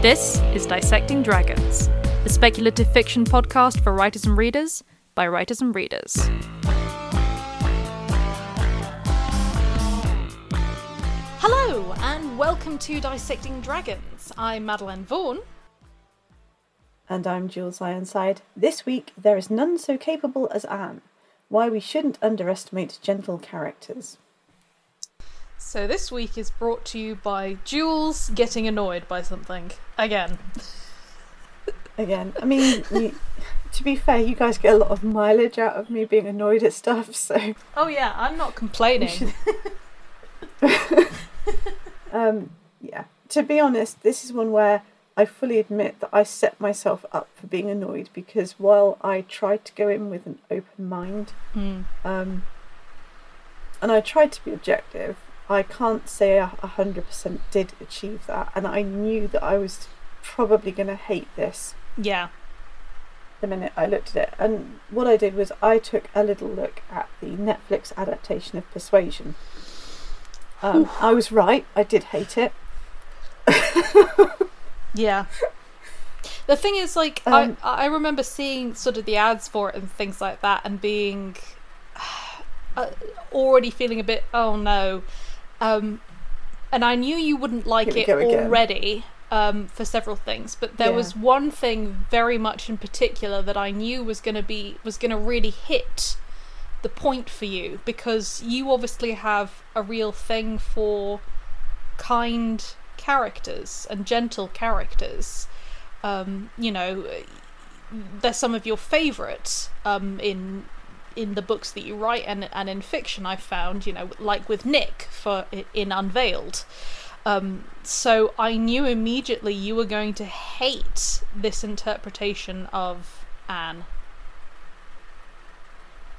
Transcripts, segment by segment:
This is Dissecting Dragons, the speculative fiction podcast for writers and readers by writers and readers. Hello, and welcome to Dissecting Dragons. I'm Madeline Vaughan. And I'm Jules Ironside. This week, there is none so capable as Anne. Why we shouldn't underestimate gentle characters. So this week is brought to you by Jules getting annoyed by something again. Again, I mean, you, to be fair, you guys get a lot of mileage out of me being annoyed at stuff, so. Oh yeah, I'm not complaining. um, yeah. To be honest, this is one where I fully admit that I set myself up for being annoyed because while I tried to go in with an open mind, Mm. um, and I tried to be objective, I can't say a hundred percent did achieve that, and I knew that I was probably going to hate this Yeah. the minute I looked at it. And what I did was I took a little look at the Netflix adaptation of Persuasion. Um, I was right. I did hate it. Yeah. The thing is, like, Um, I I remember seeing sort of the ads for it and things like that, and being uh, already feeling a bit, oh no, um, and I knew you wouldn't like it already um, for several things, but there Yeah. was one thing very much in particular that I knew was going to be was going to really hit the point for you because you obviously have a real thing for kind characters and gentle characters. Um, you know, they're some of your favourites um, in in the books that you write and and in fiction. I've found, you know, like with Nick for in Unveiled. Um, so I knew immediately you were going to hate this interpretation of Anne.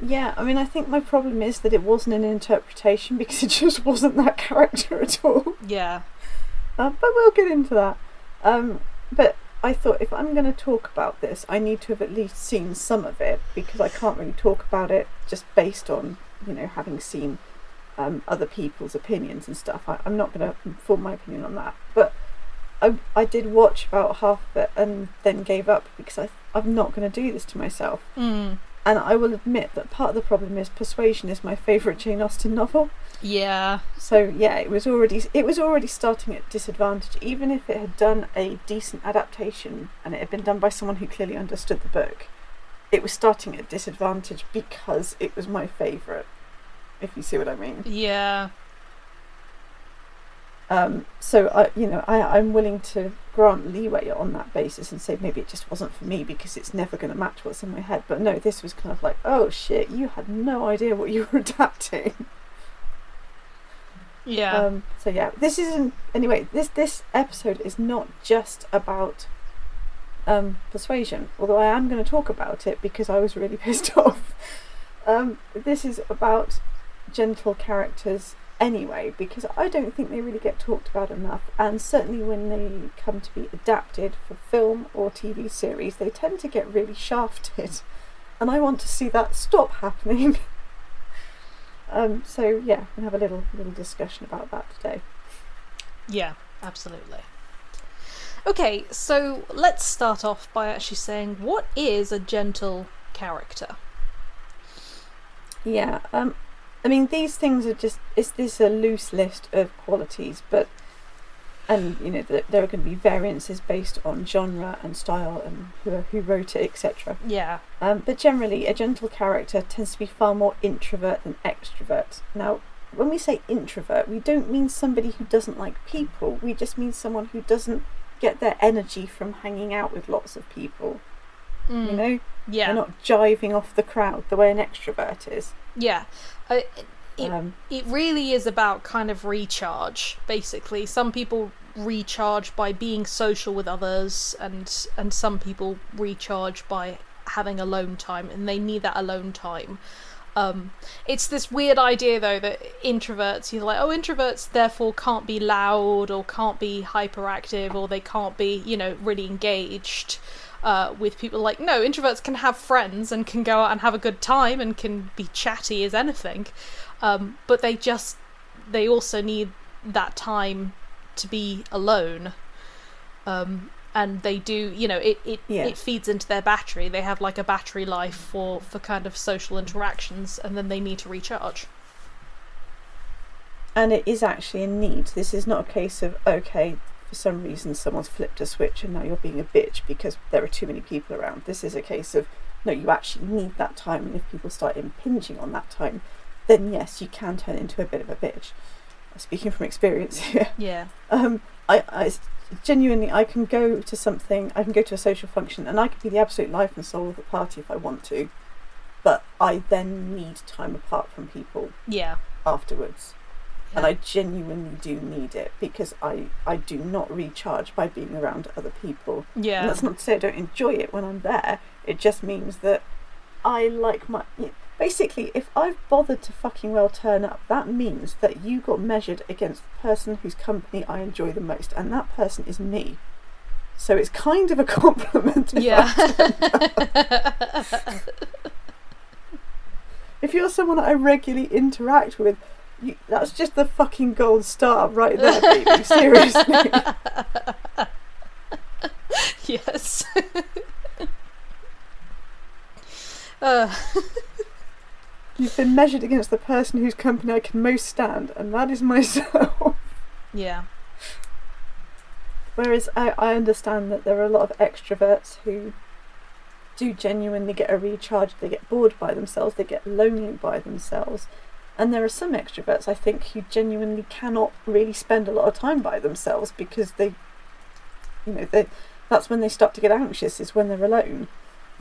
Yeah, I mean, I think my problem is that it wasn't an interpretation because it just wasn't that character at all. Yeah. Uh, but we'll get into that. Um, but I thought if I'm going to talk about this, I need to have at least seen some of it because I can't really talk about it just based on you know having seen um, other people's opinions and stuff. I, I'm not going to form my opinion on that. But I I did watch about half of it and then gave up because I I'm not going to do this to myself. Mm. And I will admit that part of the problem is Persuasion is my favourite Jane Austen novel. Yeah. So yeah, it was already it was already starting at disadvantage. Even if it had done a decent adaptation and it had been done by someone who clearly understood the book, it was starting at disadvantage because it was my favourite. If you see what I mean. Yeah. Um, so I, you know, I, I'm willing to grant leeway on that basis and say maybe it just wasn't for me because it's never going to match what's in my head. But no, this was kind of like, oh shit, you had no idea what you were adapting. Yeah. Um, so yeah, this isn't anyway. This this episode is not just about um, persuasion, although I am going to talk about it because I was really pissed off. Um, this is about gentle characters anyway, because I don't think they really get talked about enough, and certainly when they come to be adapted for film or TV series, they tend to get really shafted, and I want to see that stop happening. Um, so yeah, we'll have a little little discussion about that today. Yeah, absolutely. Okay, so let's start off by actually saying what is a gentle character? Yeah, um, I mean these things are just is this a loose list of qualities, but and you know th- there are going to be variances based on genre and style and who who wrote it, etc. Yeah. Um, but generally, a gentle character tends to be far more introvert than extrovert. Now, when we say introvert, we don't mean somebody who doesn't like people. We just mean someone who doesn't get their energy from hanging out with lots of people. You Mm, know, yeah. they're not jiving off the crowd the way an extrovert is. Yeah. Uh, It- Um, it really is about kind of recharge, basically. Some people recharge by being social with others, and and some people recharge by having alone time, and they need that alone time. Um, it's this weird idea though that introverts, you're like, oh, introverts therefore can't be loud or can't be hyperactive or they can't be, you know, really engaged uh, with people. Like, no, introverts can have friends and can go out and have a good time and can be chatty as anything, um, but they just they also need that time to be alone. Um, and they do, you know, it, it, Yeah. it feeds into their battery. They have like a battery life for, for kind of social interactions, and then they need to recharge. and it is actually a need. This is not a case of okay, for some reason someone's flipped a switch and now you're being a bitch because there are too many people around. This is a case of no, you actually need that time, and if people start impinging on that time, then yes, you can turn into a bit of a bitch. Speaking from experience here, Yeah. um, I, I genuinely I can go to something, I can go to a social function, and I can be the absolute life and soul of the party if I want to, but I then need time apart from people Yeah. afterwards and I genuinely do need it because I, I do not recharge by being around other people. Yeah. And that's not to say I don't enjoy it when I'm there. It just means that I like my. Basically, if I've bothered to fucking well turn up, that means that you got measured against the person whose company I enjoy the most, and that person is me. So it's kind of a compliment. if Yeah. If you're someone that I regularly interact with, you, that's just the fucking gold star right there, baby. Seriously. yes. uh, You've been measured against the person whose company I can most stand, and that is myself. yeah. Whereas I, I understand that there are a lot of extroverts who do genuinely get a recharge, they get bored by themselves, they get lonely by themselves. And there are some extroverts I think who genuinely cannot really spend a lot of time by themselves because they, you know, they, that's when they start to get anxious, is when they're alone.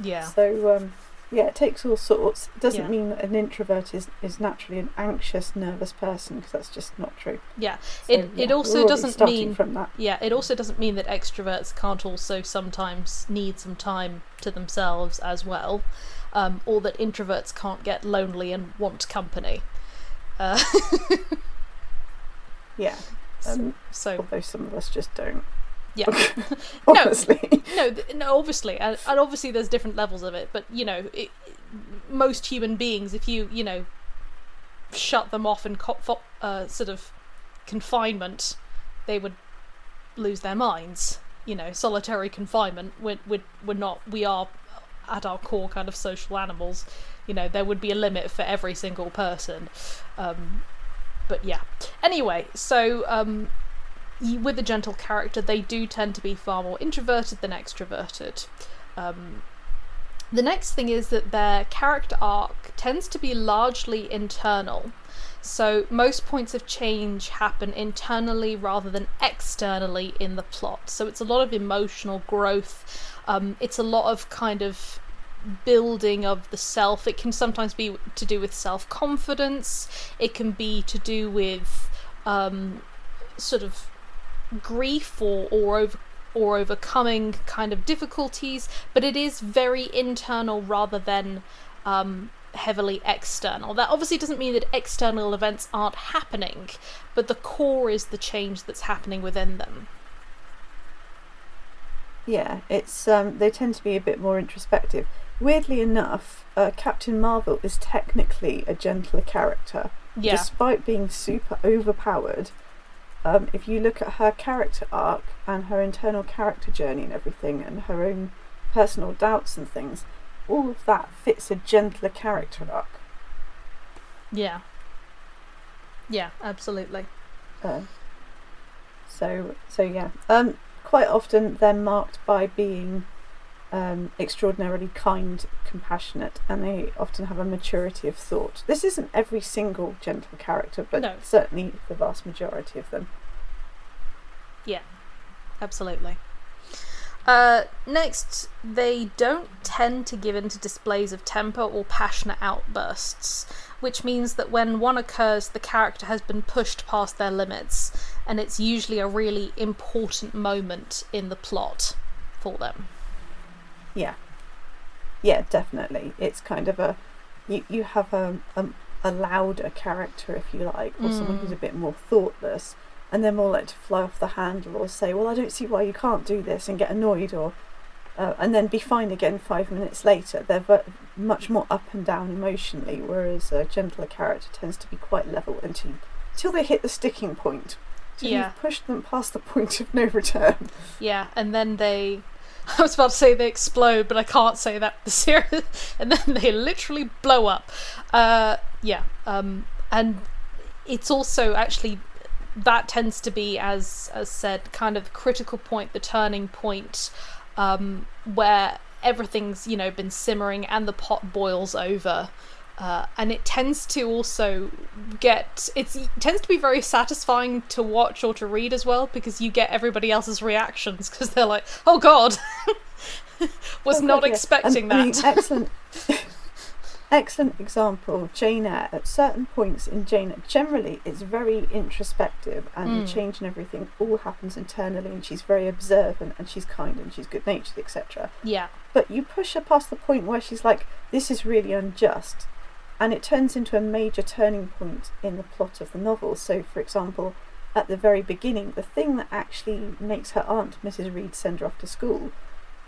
Yeah. So, um, yeah, it takes all sorts. It doesn't Yeah. mean that an introvert is, is naturally an anxious, nervous person because that's just not true. Yeah. So, It- it we're also doesn't mean- from that. Yeah, it also doesn't mean that extroverts can't also sometimes need some time to themselves as well, um, or that introverts can't get lonely and want company. Uh, Yeah. Um, so although some of us just don't. Yeah. Honestly. no, th- no, obviously, and, and obviously there's different levels of it. But you know, it, most human beings, if you you know, shut them off in co- uh, sort of confinement, they would lose their minds. You know, solitary confinement. We're we're, we're not. We are at our core kind of social animals. You know, there would be a limit for every single person. Um, but yeah. Anyway, so um, with a gentle character, they do tend to be far more introverted than extroverted. Um, the next thing is that their character arc tends to be largely internal. So most points of change happen internally rather than externally in the plot. So it's a lot of emotional growth. Um, it's a lot of kind of building of the self. It can sometimes be to do with self confidence. It can be to do with um, sort of grief or or over or overcoming kind of difficulties, but it is very internal rather than um, heavily external. That obviously doesn't mean that external events aren't happening, but the core is the change that's happening within them. Yeah, it's um, they tend to be a bit more introspective. Weirdly enough, uh, Captain Marvel is technically a gentler character, Yeah, despite being super overpowered. Um, if you look at her character arc and her internal character journey and everything, and her own personal doubts and things, all of that fits a gentler character arc. yeah, yeah, absolutely. Uh, so so yeah. Um, quite often they're marked by being um, extraordinarily kind, compassionate, and they often have a maturity of thought. This isn't every single gentle character, but No. certainly the vast majority of them. Yeah, absolutely. Uh, next, they don't tend to give in to displays of temper or passionate outbursts, which means that when one occurs, the character has been pushed past their limits, and it's usually a really important moment in the plot for them. Yeah, yeah, definitely. It's kind of a you you have a a, a louder character, if you like, or someone who's a bit more thoughtless, and they're more like to fly off the handle or say, "Well, I don't see why you can't do this," and get annoyed, or uh, and then be fine again five minutes later. They're ve- much more up and down emotionally, whereas a gentler character tends to be quite level until until they hit the sticking point. So Yeah. you've pushed them past the point of no return. Yeah, and then they. I was about to say they explode, but I can't say that. The series, and then they literally blow up. Uh, yeah, um, and it's also actually that tends to be, as as said, kind of the critical point, the turning point, um, where everything's you know been simmering and the pot boils over. Uh, and it tends to also get it's, it tends to be very satisfying to watch or to read as well because you get everybody else's reactions because they're like oh god was Oh, not God, yeah. expecting And, I mean, that excellent, excellent example. Jane Eyre. At certain points in Jane Eyre, generally it's very introspective, and Mm. the change and everything all happens internally, and she's very observant, and she's kind, and she's good natured, etc. yeah But you push her past the point where she's like, "This is really unjust," and it turns into a major turning point in the plot of the novel. So, for example. At the very beginning, the thing that actually makes her aunt, Mrs. Reed, send her off to school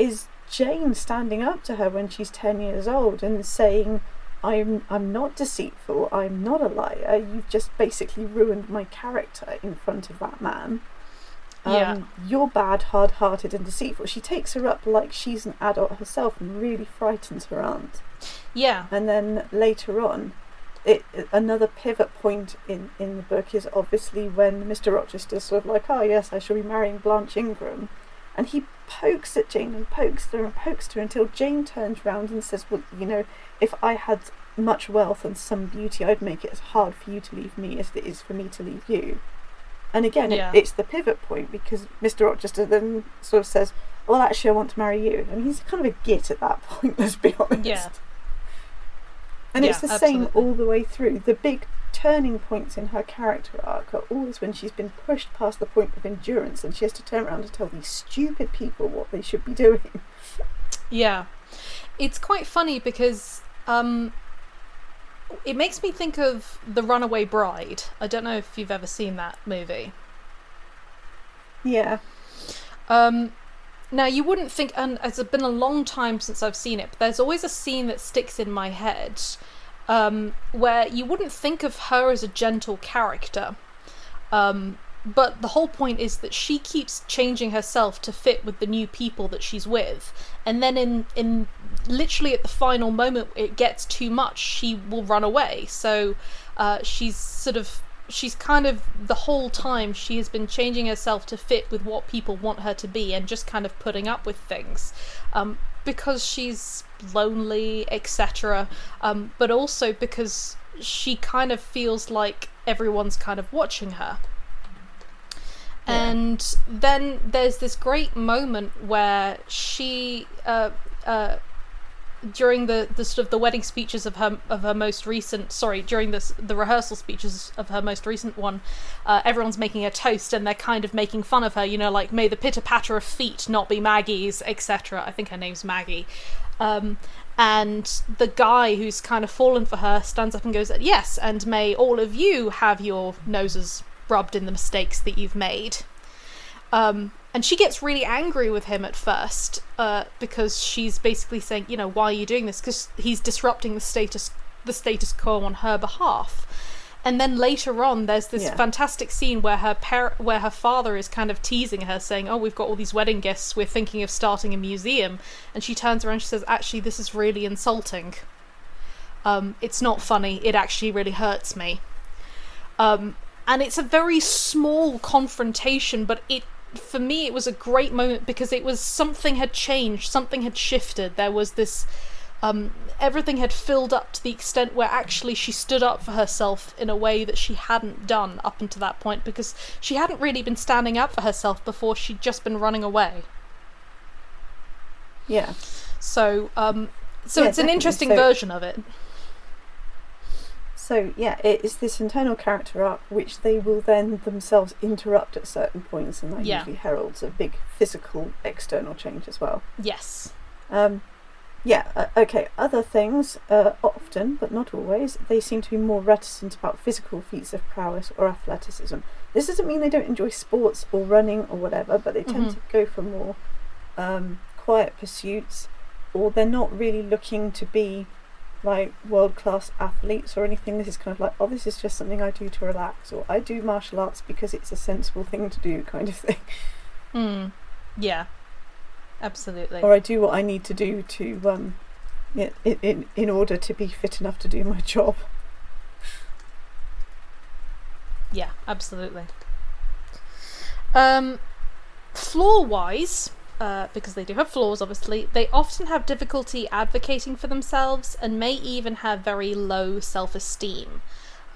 is Jane standing up to her when she's 10 years old and saying, I'm, I'm not deceitful, I'm not a liar, you've just basically ruined my character in front of that man. Um, Yeah. You're bad, hard hearted, and deceitful. She takes her up like she's an adult herself and really frightens her aunt. yeah And then later on, it another pivot point in, in the book is obviously when Mr. Rochester's sort of like, oh yes, I shall be marrying Blanche Ingram, and he pokes at Jane and pokes her and pokes her until Jane turns round and says, well, you know, if I had much wealth and some beauty, I'd make it as hard for you to leave me as it is for me to leave you. And again, it- it's the pivot point because Mr. Rochester then sort of says, well, actually, I want to marry you. And he's kind of a git at that point, let's be honest. Yeah. And it's Yeah, the same all the way through. The big turning points in her character arc are always when she's been pushed past the point of endurance and she has to turn around and tell these stupid people what they should be doing. Yeah. It's quite funny because um it makes me think of The Runaway Bride. I don't know if you've ever seen that movie. Yeah. Um now you wouldn't think and it's been a long time since I've seen it, but there's always a scene that sticks in my head um where you wouldn't think of her as a gentle character. Um but the whole point is that she keeps changing herself to fit with the new people that she's with. And then in in literally at the final moment it gets too much. She will run away. So uh, she's sort of she's kind of the whole time she has been changing herself to fit with what people want her to be and just kind of putting up with things. Um, because she's lonely etc um, but also because she kind of feels like everyone's kind of watching her And then there's this great moment where she uh, uh, during the, the sort of the wedding speeches of her of her most recent sorry during this the rehearsal speeches of her most recent one uh, everyone's making a toast and they're kind of making fun of her you know like may the pitter patter of feet not be Maggie's etc I think her name's Maggie. Um, and the guy who's kind of fallen for her stands up and goes yes and may all of you have your noses rubbed in the mistakes that you've made um, and she gets really angry with him at first uh, because she's basically saying, you know, why are you doing this? Because he's disrupting the status the status quo on her behalf. And then later on, there's this Yeah. fantastic scene where her par- where her father is kind of teasing her, saying, "Oh, we've got all these wedding guests. We're thinking of starting a museum." And she turns around, and she says, "Actually, this is really insulting. Um, it's not funny. It actually really hurts me." Um, and it's a very small confrontation, but it for me it was a great moment because it was something had changed, something had shifted. There was this um, everything had filled up to the extent where actually she stood up for herself in a way that she hadn't done up until that point because she hadn't really been standing up for herself before she'd just been running away. Yeah. So, um, so Yeah, it's an interesting So- version of it. So yeah, it is this internal character arc which they will then themselves interrupt at certain points, and that Yeah. usually heralds a big physical external change as well. Yes. Um, yeah, uh, okay. Other things, uh, often but not always, they seem to be more reticent about physical feats of prowess or athleticism. This doesn't mean they don't enjoy sports or running or whatever, but they tend Mhm. to go for more um, quiet pursuits, or they're not really looking to be like world class athletes or anything. This is kind of like, oh, this is just something I do to relax, or I do martial arts because it's a sensible thing to do, kind of thing. Hmm. Yeah. Absolutely. Or I do what I need to do to, um, in, in, in order to be fit enough to do my job. Yeah, absolutely. Um, flaw wise, uh, because they do have flaws, obviously, they often have difficulty advocating for themselves and may even have very low self esteem.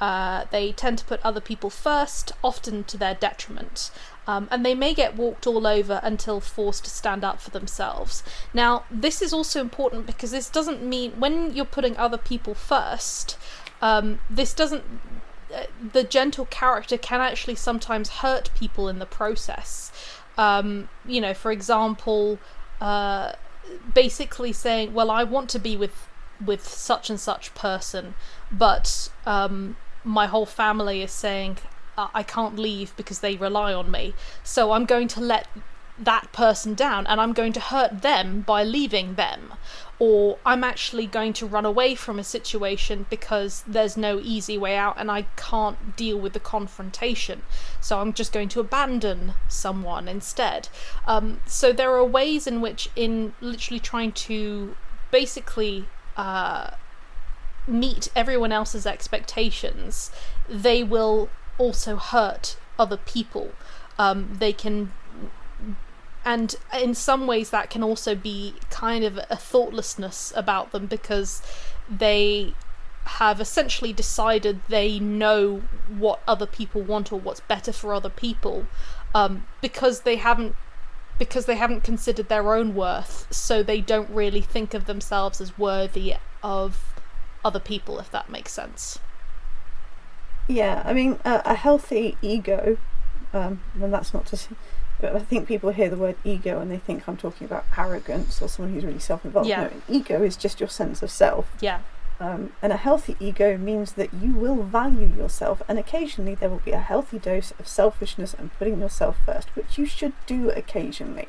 Uh, they tend to put other people first, often to their detriment. Um, and they may get walked all over until forced to stand up for themselves. Now, this is also important because this doesn't mean when you're putting other people first, um, this doesn't. Uh, the gentle character can actually sometimes hurt people in the process. Um, you know, for example, uh, basically saying, "Well, I want to be with with such and such person, but um, my whole family is saying I can't leave because they rely on me. So I'm going to let that person down and I'm going to hurt them by leaving them. Or I'm actually going to run away from a situation because there's no easy way out and I can't deal with the confrontation. So I'm just going to abandon someone instead. Um, so there are ways in which, in literally trying to basically uh, meet everyone else's expectations, they will also hurt other people. Um, they can, and in some ways, that can also be kind of a thoughtlessness about them because they have essentially decided they know what other people want or what's better for other people um, because they haven't because they haven't considered their own worth. So they don't really think of themselves as worthy of other people if that makes sense. Yeah, I mean, uh, a healthy ego, um, and that's not to say, but I think people hear the word ego and they think I'm talking about arrogance or someone who's really self involved. Yeah. No, an ego is just your sense of self. Yeah. Um, and a healthy ego means that you will value yourself, and occasionally there will be a healthy dose of selfishness and putting yourself first, which you should do occasionally.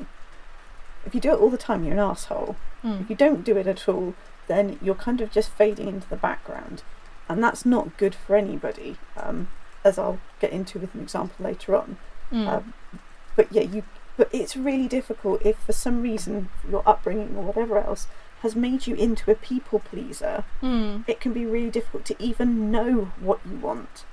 If you do it all the time, you're an asshole. Mm. If you don't do it at all, then you're kind of just fading into the background and that's not good for anybody. Um, as I'll get into with an example later on. Mm. Um, but yeah, you. But it's really difficult if, for some reason, your upbringing or whatever else has made you into a people pleaser. Mm. It can be really difficult to even know what you want.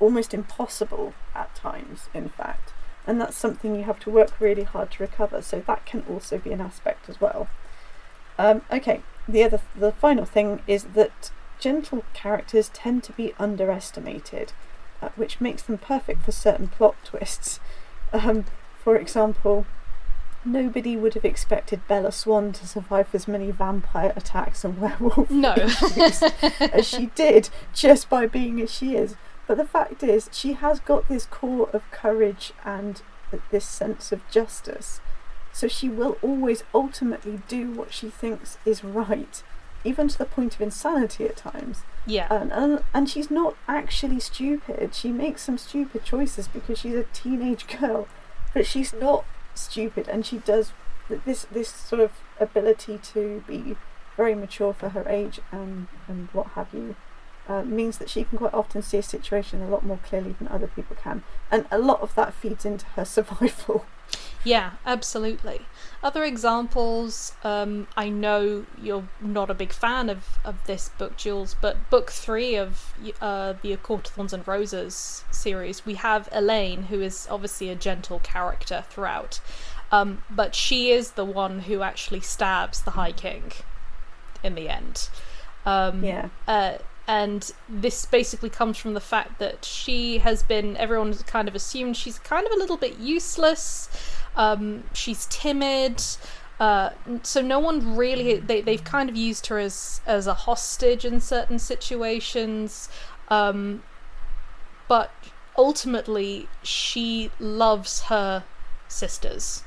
Almost impossible at times, in fact. And that's something you have to work really hard to recover. So that can also be an aspect as well. Um, okay, the other, the final thing is that gentle characters tend to be underestimated, uh, which makes them perfect for certain plot twists. Um, for example, nobody would have expected Bella Swan to survive as many vampire attacks and werewolf No. as she did just by being as she is. But the fact is, she has got this core of courage and this sense of justice. So she will always ultimately do what she thinks is right even to the point of insanity at times. Yeah. And, and and she's not actually stupid. She makes some stupid choices because she's a teenage girl, but she's not stupid, and she does this this sort of ability to be very mature for her age and and what have you. Uh, means that she can quite often see a situation a lot more clearly than other people can, and a lot of that feeds into her survival. Yeah, absolutely. Other examples, um, I know you're not a big fan of, of this book, Jules, but book three of uh, the A Court of Thorns and Roses series, we have Elain, who is obviously a gentle character throughout, um, but she is the one who actually stabs the High King in the end. Um, yeah. Uh, and this basically comes from the fact that she has been everyone's kind of assumed she's kind of a little bit useless. Um, she's timid. Uh, so no one really they, they've kind of used her as as a hostage in certain situations. Um, but ultimately she loves her sisters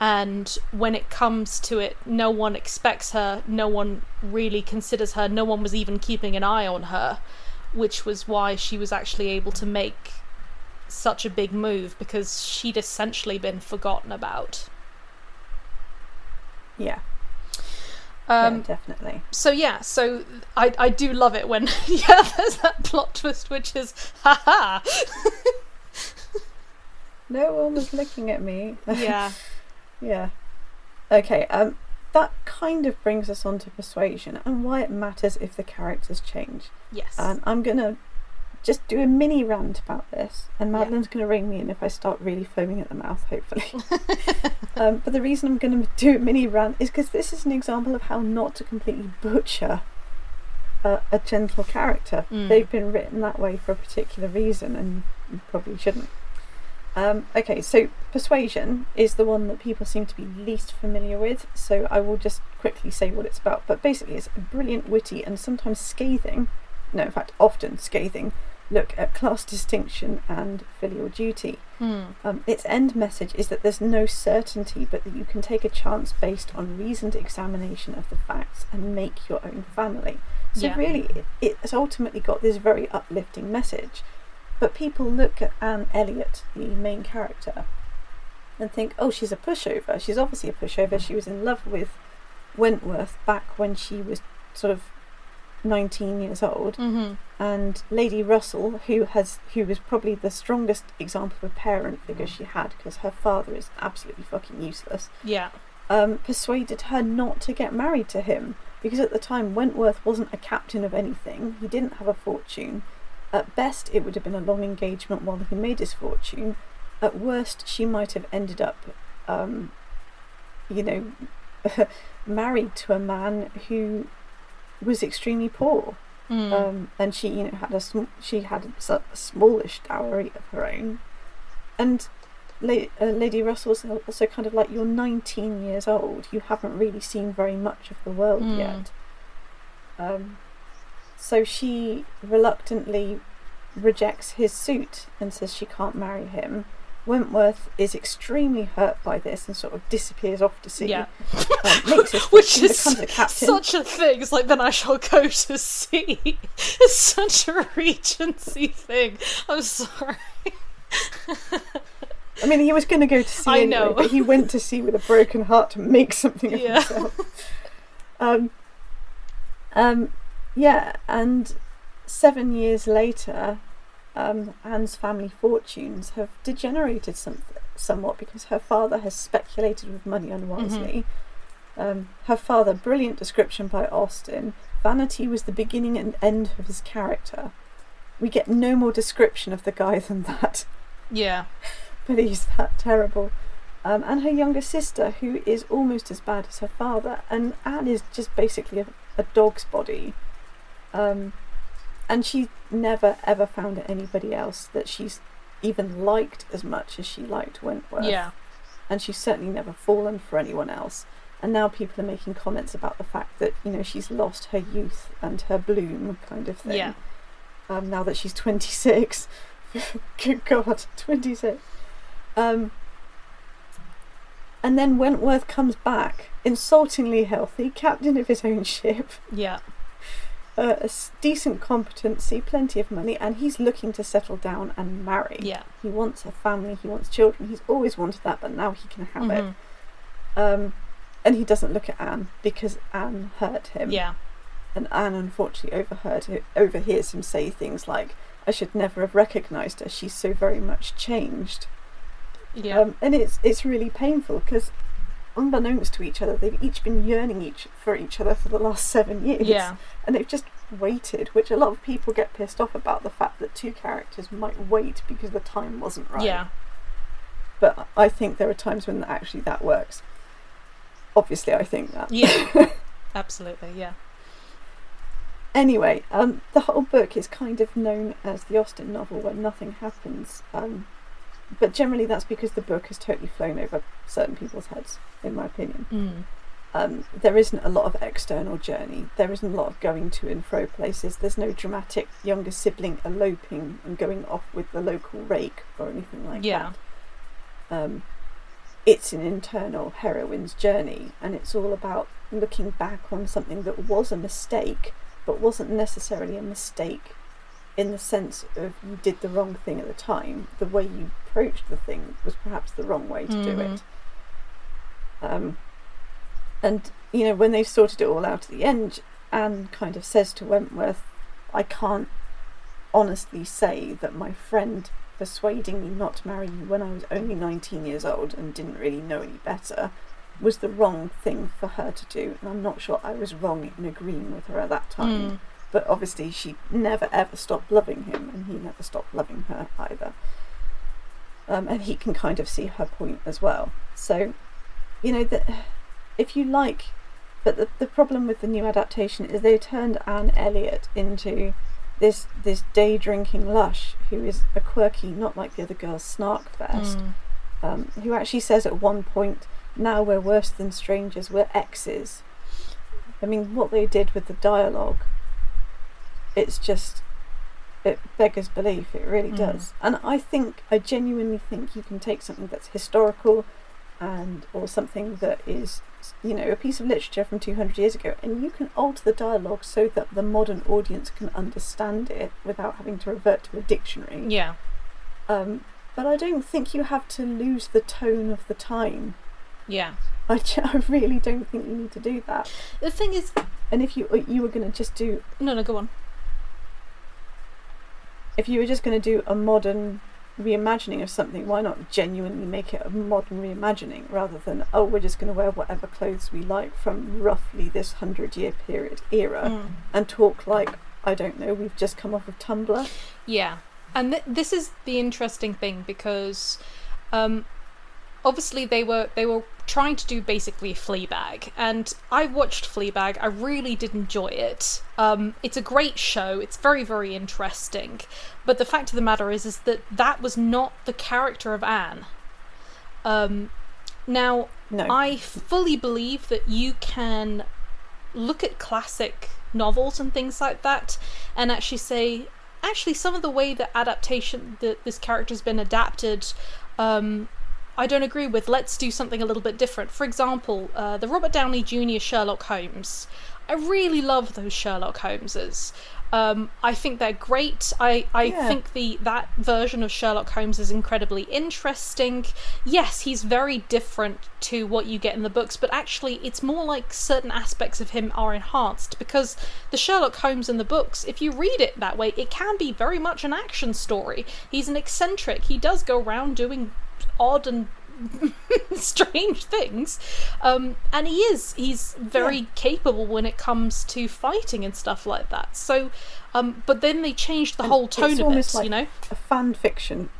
and when it comes to it no one expects her no one really considers her no one was even keeping an eye on her which was why she was actually able to make such a big move because she'd essentially been forgotten about yeah Um, yeah, definitely. so yeah, so I I do love it when yeah, there's that plot twist which is haha. No one was looking at me. yeah. Yeah. Okay, um that kind of brings us on to persuasion and why it matters if the characters change. Yes. And I'm gonna just do a mini rant about this, and Yeah. Madeline's gonna ring me in if I start really foaming at the mouth, hopefully. um, but the reason I'm gonna do a mini rant is because this is an example of how not to completely butcher a, a gentle character. Mm. They've been written that way for a particular reason, and you probably shouldn't. Um, okay, so persuasion is the one that people seem to be least familiar with, so I will just quickly say what it's about. But basically, it's a brilliant, witty, and sometimes scathing, no, in fact, often scathing, look at class distinction and filial duty. Hmm. Um, its end message is that there's no certainty, but that you can take a chance based on reasoned examination of the facts and make your own family. So, Yeah. really, it, it's ultimately got this very uplifting message. But people look at Anne Elliot, the main character, and think, oh, she's a pushover. She's obviously a pushover. She was in love with Wentworth back when she was sort of 19 years old Mm-hmm. and Lady Russell, who has who was probably the strongest example of a parent figure she had, because her father is absolutely fucking useless, Yeah. um, persuaded her not to get married to him because at the time Wentworth wasn't a captain of anything. He didn't have a fortune. At best, it would have been a long engagement while he made his fortune. At worst, she might have ended up, um, you know, married to a man who was extremely poor Mm. um, and she you know had a sm- she had a, a smallish dowry of her own, and La- uh, Lady Russell was also kind of like you're 19 years old, you haven't really seen very much of the world Mm. yet. Um, so she reluctantly rejects his suit and says she can't marry him. Wentworth is extremely hurt by this and sort of disappears off to sea. yeah. um, Which is a such a thing. It's like then I shall go to sea. It's such a Regency thing. I'm sorry. I mean, he was going to go to sea I anyway, know. but he went to sea with a broken heart to make something of Yeah. himself. Um, um, yeah, and seven years later, um, Anne's family fortunes have degenerated some, somewhat because her father has speculated with money unwisely. Um, her father, brilliant description by Austen. Vanity was the beginning and end of his character. We get no more description of the guy than that Yeah. but he's that terrible. Um, and her younger sister, who is almost as bad as her father, and Anne is just basically a, a dog's body. Um, and she never ever found anybody else that she's even liked as much as she liked Wentworth. Yeah. And she's certainly never fallen for anyone else. And now people are making comments about the fact that, you know, she's lost her youth and her bloom kind of thing Yeah. um, now that she's 26. Good God, 26. Um, and then Wentworth comes back, insultingly healthy, captain of his own ship, Yeah. Uh, a decent competency, plenty of money, and he's looking to settle down and marry. Yeah. He wants a family, he wants children, he's always wanted that, but now he can have it. Mhm. Um, and he doesn't look at Anne because Anne hurt him. Yeah. and Anne unfortunately overheard overhears him say things like, "I should never have recognised her. She's so very much changed." Yeah. Um, and it's it's really painful because, unbeknownst to each other, they've each been yearning each for each other for the last seven years. yeah. and they've just waited. Which a lot of people get pissed off about the fact that two characters might wait because the time wasn't right. Yeah. But I think there are times when actually that works. Obviously, I think that. Yeah. Absolutely. Yeah. Anyway, um, the whole book is kind of known as the Austen novel where nothing happens. Um, but generally, that's because the book has totally flown over certain people's heads, in my opinion. Mm. Um, there isn't a lot of external journey. There isn't a lot of going to and fro places. There's no dramatic younger sibling eloping and going off with the local rake or anything like Yeah. that. Um, it's an internal heroine's journey, and it's all about looking back on something that was a mistake, but wasn't necessarily a mistake in the sense of you did the wrong thing at the time. The way you approached the thing was perhaps the wrong way to do Mhm. it. Um, And you know, when they've sorted it all out at the end, Anne kind of says to Wentworth, "I can't honestly say that my friend persuading me not to marry you when I was only 19 years old and didn't really know any better was the wrong thing for her to do. And I'm not sure I was wrong in agreeing with her at that time. Mm. But obviously, she never ever stopped loving him, and he never stopped loving her either. Um, and he can kind of see her point as well. So, you know, that if you like, but the, the problem with the new adaptation is they turned Anne Elliot into this this day drinking lush who is a quirky, not like the other girls, snark fest, Mm. um, who actually says at one point, "Now we're worse than strangers, we're exes." I mean, what they did with the dialogue, it's just it beggars belief. It really Mm. does. And I think, I genuinely think you can take something that's historical, and or something that is, you know, a piece of literature from two hundred years ago, and you can alter the dialogue so that the modern audience can understand it without having to revert to a dictionary. Yeah. Um, but I don't think you have to lose the tone of the time. Yeah. I, I really don't think you need to do that. The thing is, And if you you were going to just do no, no, go on. If you were just going to do a modern reimagining of something, why not genuinely make it a modern reimagining rather than oh we're just going to wear whatever clothes we like from roughly this hundred year period era Mm. and talk like I don't know we've just come off of Tumblr. Yeah, and th- this is the interesting thing because, um, obviously they were they were trying to do basically Fleabag, and I watched Fleabag. I really did enjoy it. Um, it's a great show. It's very very interesting, but the fact of the matter is is that that was not the character of Anne. Um, now No, I fully believe that you can look at classic novels and things like that and actually say, actually, some of the way that adaptation that this character's been adapted, um, I don't agree with. Let's do something a little bit different. For example, uh, the Robert Downey Jr. Sherlock Holmes. I really love those Sherlock Holmeses. Um, I think they're great. I, I Yeah. think the that version of Sherlock Holmes is incredibly interesting. Yes, he's very different to what you get in the books, but actually, it's more like certain aspects of him are enhanced because the Sherlock Holmes in the books, if you read it that way, it can be very much an action story. He's an eccentric. He does go around doing odd and strange things um, and he is he's very Yeah. capable when it comes to fighting and stuff like that so um, but then they changed the And whole tone of it like- you know a fan fiction.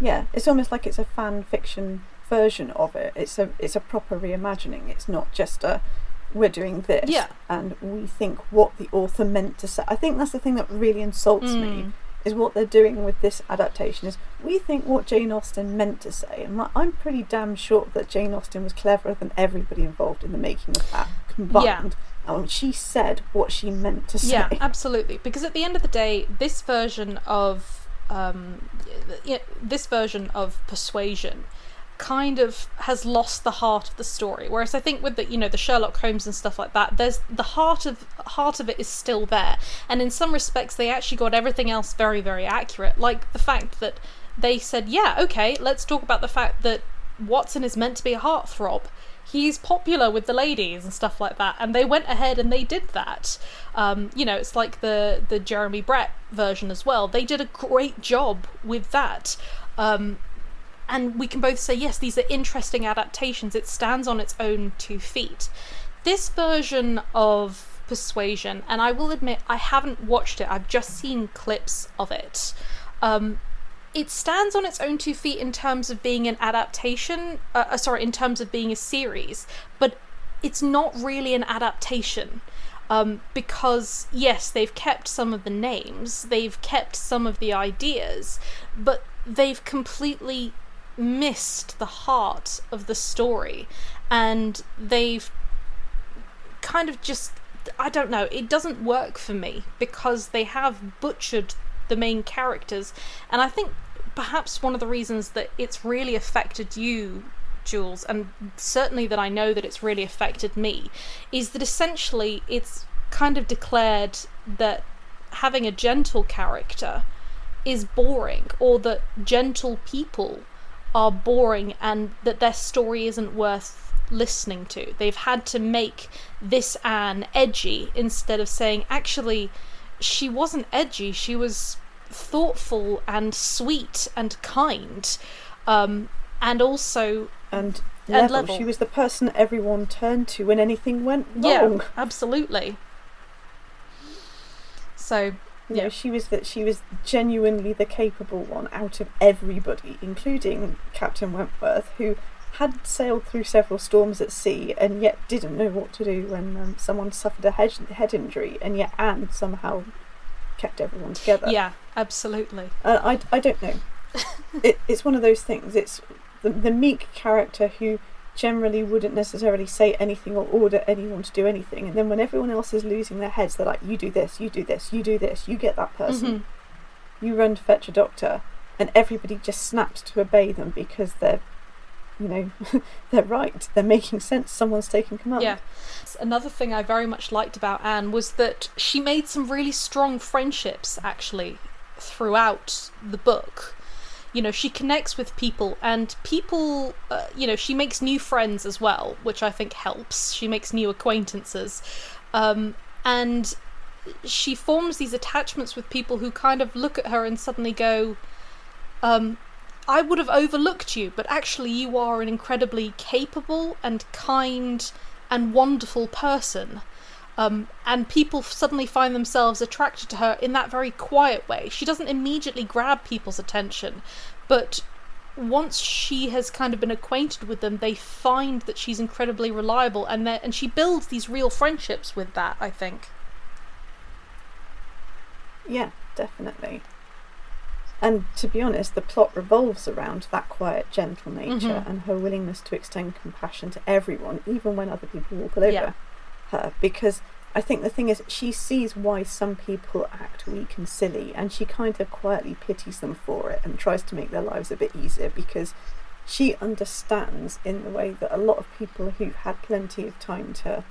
Yeah, it's almost like it's a fan fiction version of it. It's a it's a proper reimagining. It's not just a we're doing this Yeah. and we think what the author meant to say. I think that's the thing that really insults me Mm. is what they're doing with this adaptation is we think what Jane Austen meant to say. And I'm pretty damn sure that Jane Austen was cleverer than everybody involved in the making of that combined. And she said what she meant to say. Yeah, absolutely. Because at the end of the day, this version of um, this version of persuasion kind of has lost the heart of the story. Whereas I think with the you know the Sherlock Holmes and stuff like that, there's the heart of heart of it is still there, and in some respects they actually got everything else very very accurate. Like the fact that they said, yeah, okay, let's talk about the fact that Watson is meant to be a heartthrob. He's popular with the ladies and stuff like that, and they went ahead and they did that. Um, you know, it's like the the Jeremy Brett version as well. They did a great job with that. Um, and we can both say yes these are interesting adaptations it stands on its own two feet this version of persuasion and i will admit i haven't watched it i've just seen clips of it um, it stands on its own two feet in terms of being an adaptation uh, uh, sorry in terms of being a series but it's not really an adaptation um, because yes they've kept some of the names they've kept some of the ideas but they've completely missed the heart of the story and they've kind of just I don't know, it doesn't work for me because they have butchered the main characters and I think perhaps one of the reasons that it's really affected you Jules and certainly that I know that it's really affected me is that essentially it's kind of declared that having a gentle character is boring or that gentle people are boring and that their story isn't worth listening to. They've had to make this Anne edgy instead of saying, actually, she wasn't edgy, she was thoughtful and sweet and kind. Um, and also and And level. level. She was the person everyone turned to when anything went wrong. yeah absolutely so You Yeah. know, she was that she was genuinely the capable one out of everybody, including Captain Wentworth, who had sailed through several storms at sea and yet didn't know what to do when um, someone suffered a head, head injury, and yet Anne somehow kept everyone together. yeah absolutely Uh, I, I don't know. it, it's one of those things. It's the, the meek character who generally wouldn't necessarily say anything or order anyone to do anything, and then when everyone else is losing their heads, they're like, "You do this, you do this, you do this, you get that person, Mhm. you run to fetch a doctor," and everybody just snaps to obey them because they're, you know, they're right. They're making sense. Someone's taking command. Yeah. Another thing I very much liked about Anne was that she made some really strong friendships actually throughout the book. You know, she connects with people, and people, uh, you know, she makes new friends as well, which I think helps. She makes new acquaintances. Um, and she forms these attachments with people who kind of look at her and suddenly go, um, I would have overlooked you, but actually, you are an incredibly capable and kind and wonderful person. Um, and people suddenly find themselves attracted to her in that very quiet way. She doesn't immediately grab people's attention, but once she has kind of been acquainted with them, they find that she's incredibly reliable, and and she builds these real friendships with that. I think. Yeah, definitely. And to be honest, the plot revolves around that quiet, gentle nature Mhm. and her willingness to extend compassion to everyone, even when other people walk all over Yeah. her. Because I think the thing is, she sees why some people act weak and silly, and she kind of quietly pities them for it and tries to make their lives a bit easier because she understands in the way that a lot of people who've had plenty of time to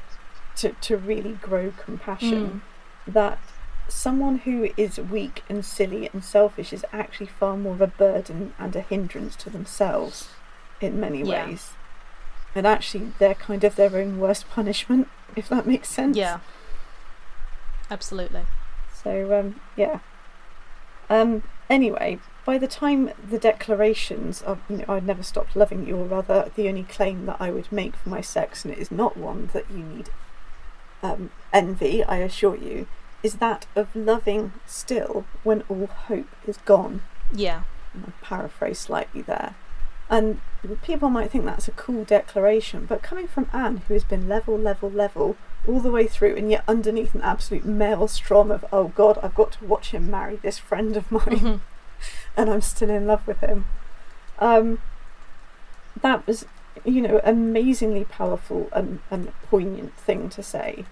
to, to really grow compassion that someone who is weak and silly and selfish is actually far more of a burden and a hindrance to themselves in many Yeah. ways. And actually, they're kind of their own worst punishment, if that makes sense. Yeah. Absolutely. So, um, yeah. Um, anyway, by the time the declarations of, you know, I'd never stopped loving you, or rather, the only claim that I would make for my sex, and it is not one that you need um, envy, I assure you, is that of loving still when all hope is gone. Yeah. I'll paraphrase slightly there. And people might think that's a cool declaration, but coming from Anne, who has been level, level, level all the way through, and yet underneath an absolute maelstrom of, oh God, I've got to watch him marry this friend of mine, Mhm. and I'm still in love with him. Um, that was, you know, amazingly powerful and, and poignant thing to say.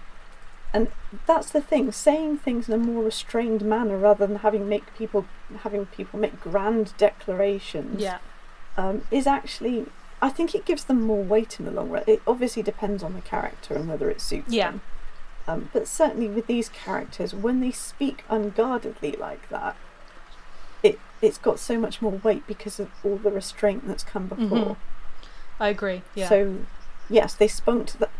And that's the thing, saying things in a more restrained manner rather than having make people having people make grand declarations Yeah. um, is actually I think it gives them more weight in the long run. It obviously depends on the character and whether it suits Yeah. them. Um, but certainly with these characters, when they speak unguardedly like that, it it's got so much more weight because of all the restraint that's come before. Mhm. I agree. Yeah. So, yes, they spunked that.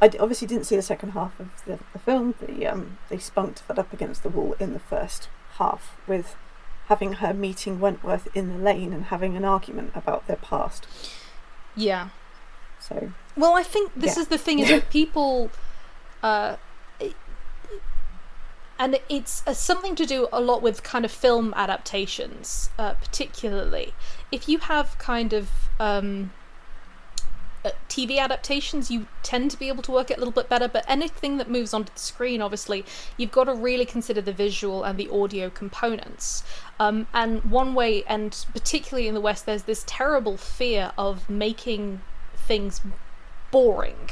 I obviously didn't see the second half of the, the film. The, um, they spunked that up against the wall in the first half with having her meeting Wentworth in the lane and having an argument about their past. yeah. So, Well, I think this Yeah. is the thing is that people, uh, and it's uh, something to do a lot with kind of film adaptations, uh, particularly if you have kind of um, TV adaptations, you tend to be able to work it a little bit better. But anything that moves onto the screen, obviously, you've got to really consider the visual and the audio components. Um, and one way, and particularly in the West, there's this terrible fear of making things boring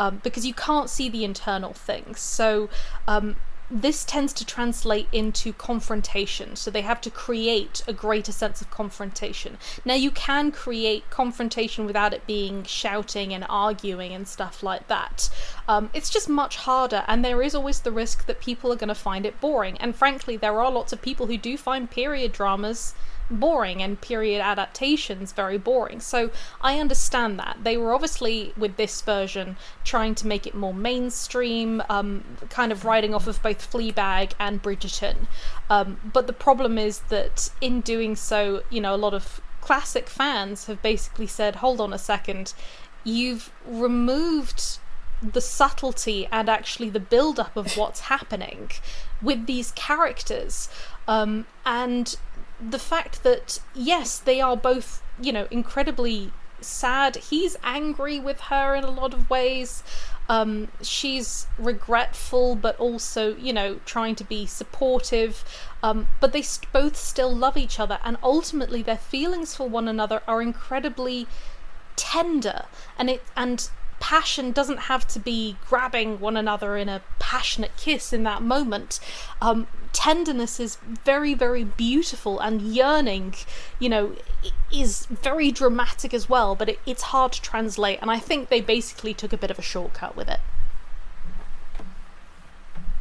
um, because you can't see the internal things. So um, this tends to translate into confrontation. So they have to create a greater sense of confrontation. Now you can create confrontation without it being shouting and arguing and stuff like that. Um, it's just much harder, and there is always the risk that people are going to find it boring. And frankly, there are lots of people who do find period dramas boring and period adaptations very boring. So I understand that. They were obviously, with this version, trying to make it more mainstream, um, kind of riding off of both Fleabag and Bridgerton. Um, but the problem is that in doing so, you know, a lot of classic fans have basically said, hold on a second, you've removed the subtlety and actually the build up of what's happening with these characters. Um, and the fact that, yes, they are both, you know, incredibly sad. He's angry with her in a lot of ways. Um, she's regretful, but also, you know, trying to be supportive. Um, but they st- both still love each other, and ultimately, their feelings for one another are incredibly tender. And it and passion doesn't have to be grabbing one another in a passionate kiss in that moment. Um, tenderness is very, very beautiful, and yearning, you know, is very dramatic as well, but it, it's hard to translate, and I think they basically took a bit of a shortcut with it.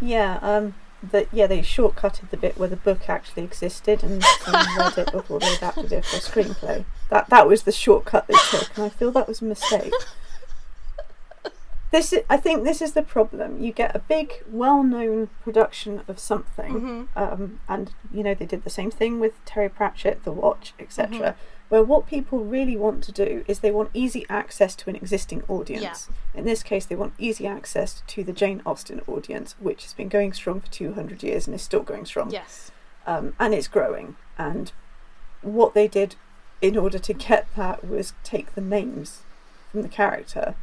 Yeah, um, that yeah, they shortcutted the bit where the book actually existed and someone read it before they adapted it for a screenplay. That that was the shortcut they took, and I feel that was a mistake. This is, I think this is the problem. You get a big, well-known production of something, Mm-hmm. um, and you know they did the same thing with Terry Pratchett, The Watch, etc. Mhm. Where what people really want to do is they want easy access to an existing audience. In this case, they want easy access to the Jane Austen audience, which has been going strong for two hundred years and is still going strong Yes. um, and it's growing. And what they did in order to get that was take the names from the character